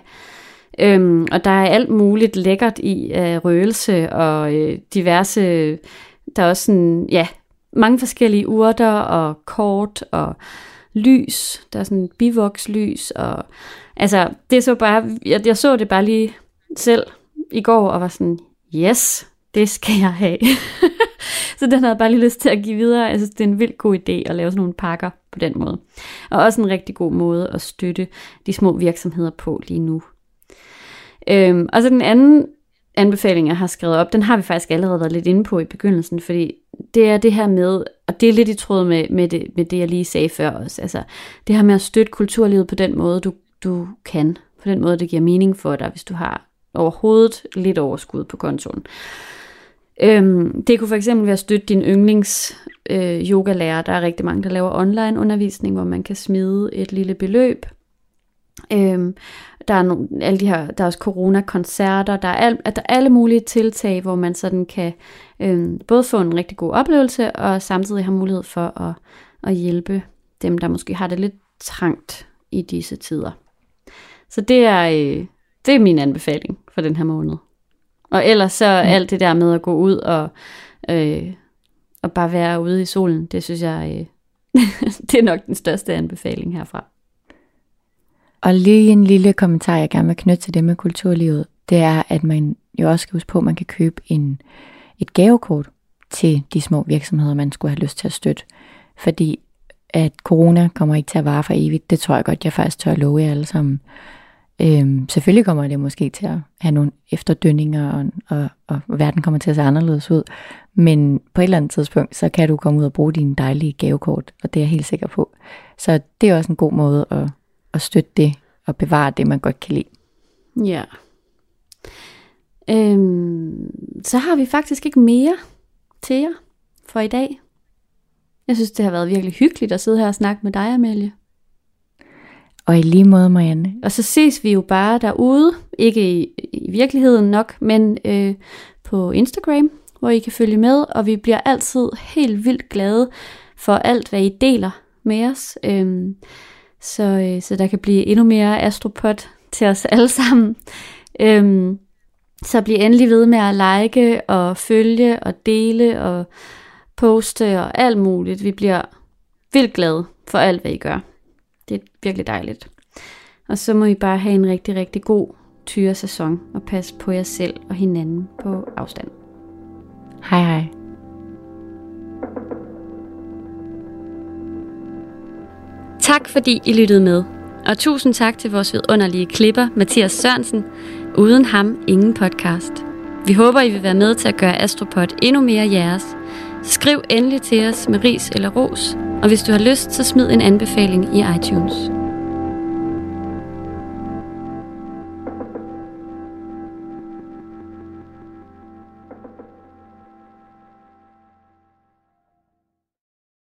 Øhm, og der er alt muligt lækkert i af øh, røgelse og øh, diverse... Der er også sådan, ja, mange forskellige urter og kort og lys. Der er sådan bivokslys, og altså, det så bare, jeg, jeg så det bare lige selv i går, og var sådan, yes, det skal jeg have. (laughs) så den havde jeg bare lige lyst til at give videre. Jeg synes, det er en vildt god idé at lave sådan nogle pakker på den måde. Og også en rigtig god måde at støtte de små virksomheder på lige nu. Øhm, og så den anden anbefaling, jeg har skrevet op, den har vi faktisk allerede været lidt inde på i begyndelsen, fordi det er det her med, og det er lidt i tråd med, med, det, med det, jeg lige sagde før også, altså det her med at støtte kulturlivet på den måde, du, du kan, på den måde, det giver mening for dig, hvis du har overhovedet lidt overskud på kontoen. Øhm, det kunne for eksempel være at støtte din yndlings øh, yogalærer. Der er rigtig mange, der laver online undervisning, hvor man kan smide et lille beløb. Øhm, der er nogle, alle de her, der er også corona-koncerter, der er, al, der er alle mulige tiltag, hvor man sådan kan øh, både få en rigtig god oplevelse, og samtidig have mulighed for at, at hjælpe dem, der måske har det lidt trangt i disse tider. Så det er, øh, det er min anbefaling for den her måned. Og ellers så ja. alt det der med at gå ud og, øh, og bare være ude i solen, det synes jeg, øh, (laughs) det er nok den største anbefaling herfra. Og lige en lille kommentar, jeg gerne vil knytte til det med kulturlivet, det er, at man jo også skal huske på, at man kan købe en, et gavekort til de små virksomheder, man skulle have lyst til at støtte. Fordi at corona kommer ikke til at vare for evigt, det tror jeg godt, jeg faktisk tør love jer alle sammen. Øhm, selvfølgelig kommer det måske til at have nogle efterdønninger, og, og, og verden kommer til at se anderledes ud. Men på et eller andet tidspunkt, så kan du komme ud og bruge dine dejlige gavekort, og det er jeg helt sikker på. Så det er også en god måde at, at støtte det og bevare det, man godt kan lide. Ja. Øhm, så har vi faktisk ikke mere til jer for i dag. Jeg synes, det har været virkelig hyggeligt at sidde her og snakke med dig, Amelie. Og i lige måde, Marianne. Og så ses vi jo bare derude, ikke i, i virkeligheden nok, men øh, på Instagram, hvor I kan følge med, og vi bliver altid helt vildt glade for alt, hvad I deler med os. Øhm, så, øh, så der kan blive endnu mere astropod til os (laughs) alle sammen. Øhm, så bliv endelig ved med at like og følge og dele og poste og alt muligt. Vi bliver vildt glade for alt, hvad I gør. Det er virkelig dejligt. Og så må I bare have en rigtig, rigtig god tyre sæson, og pas på jer selv og hinanden på afstand. Hej hej. Tak fordi I lyttede med. Og tusind tak til vores vidunderlige klipper, Mathias Sørensen. Uden ham, ingen podcast. Vi håber, I vil være med til at gøre Astropod endnu mere jeres. Skriv endelig til os med ris eller ros, og hvis du har lyst, så smid en anbefaling i iTunes.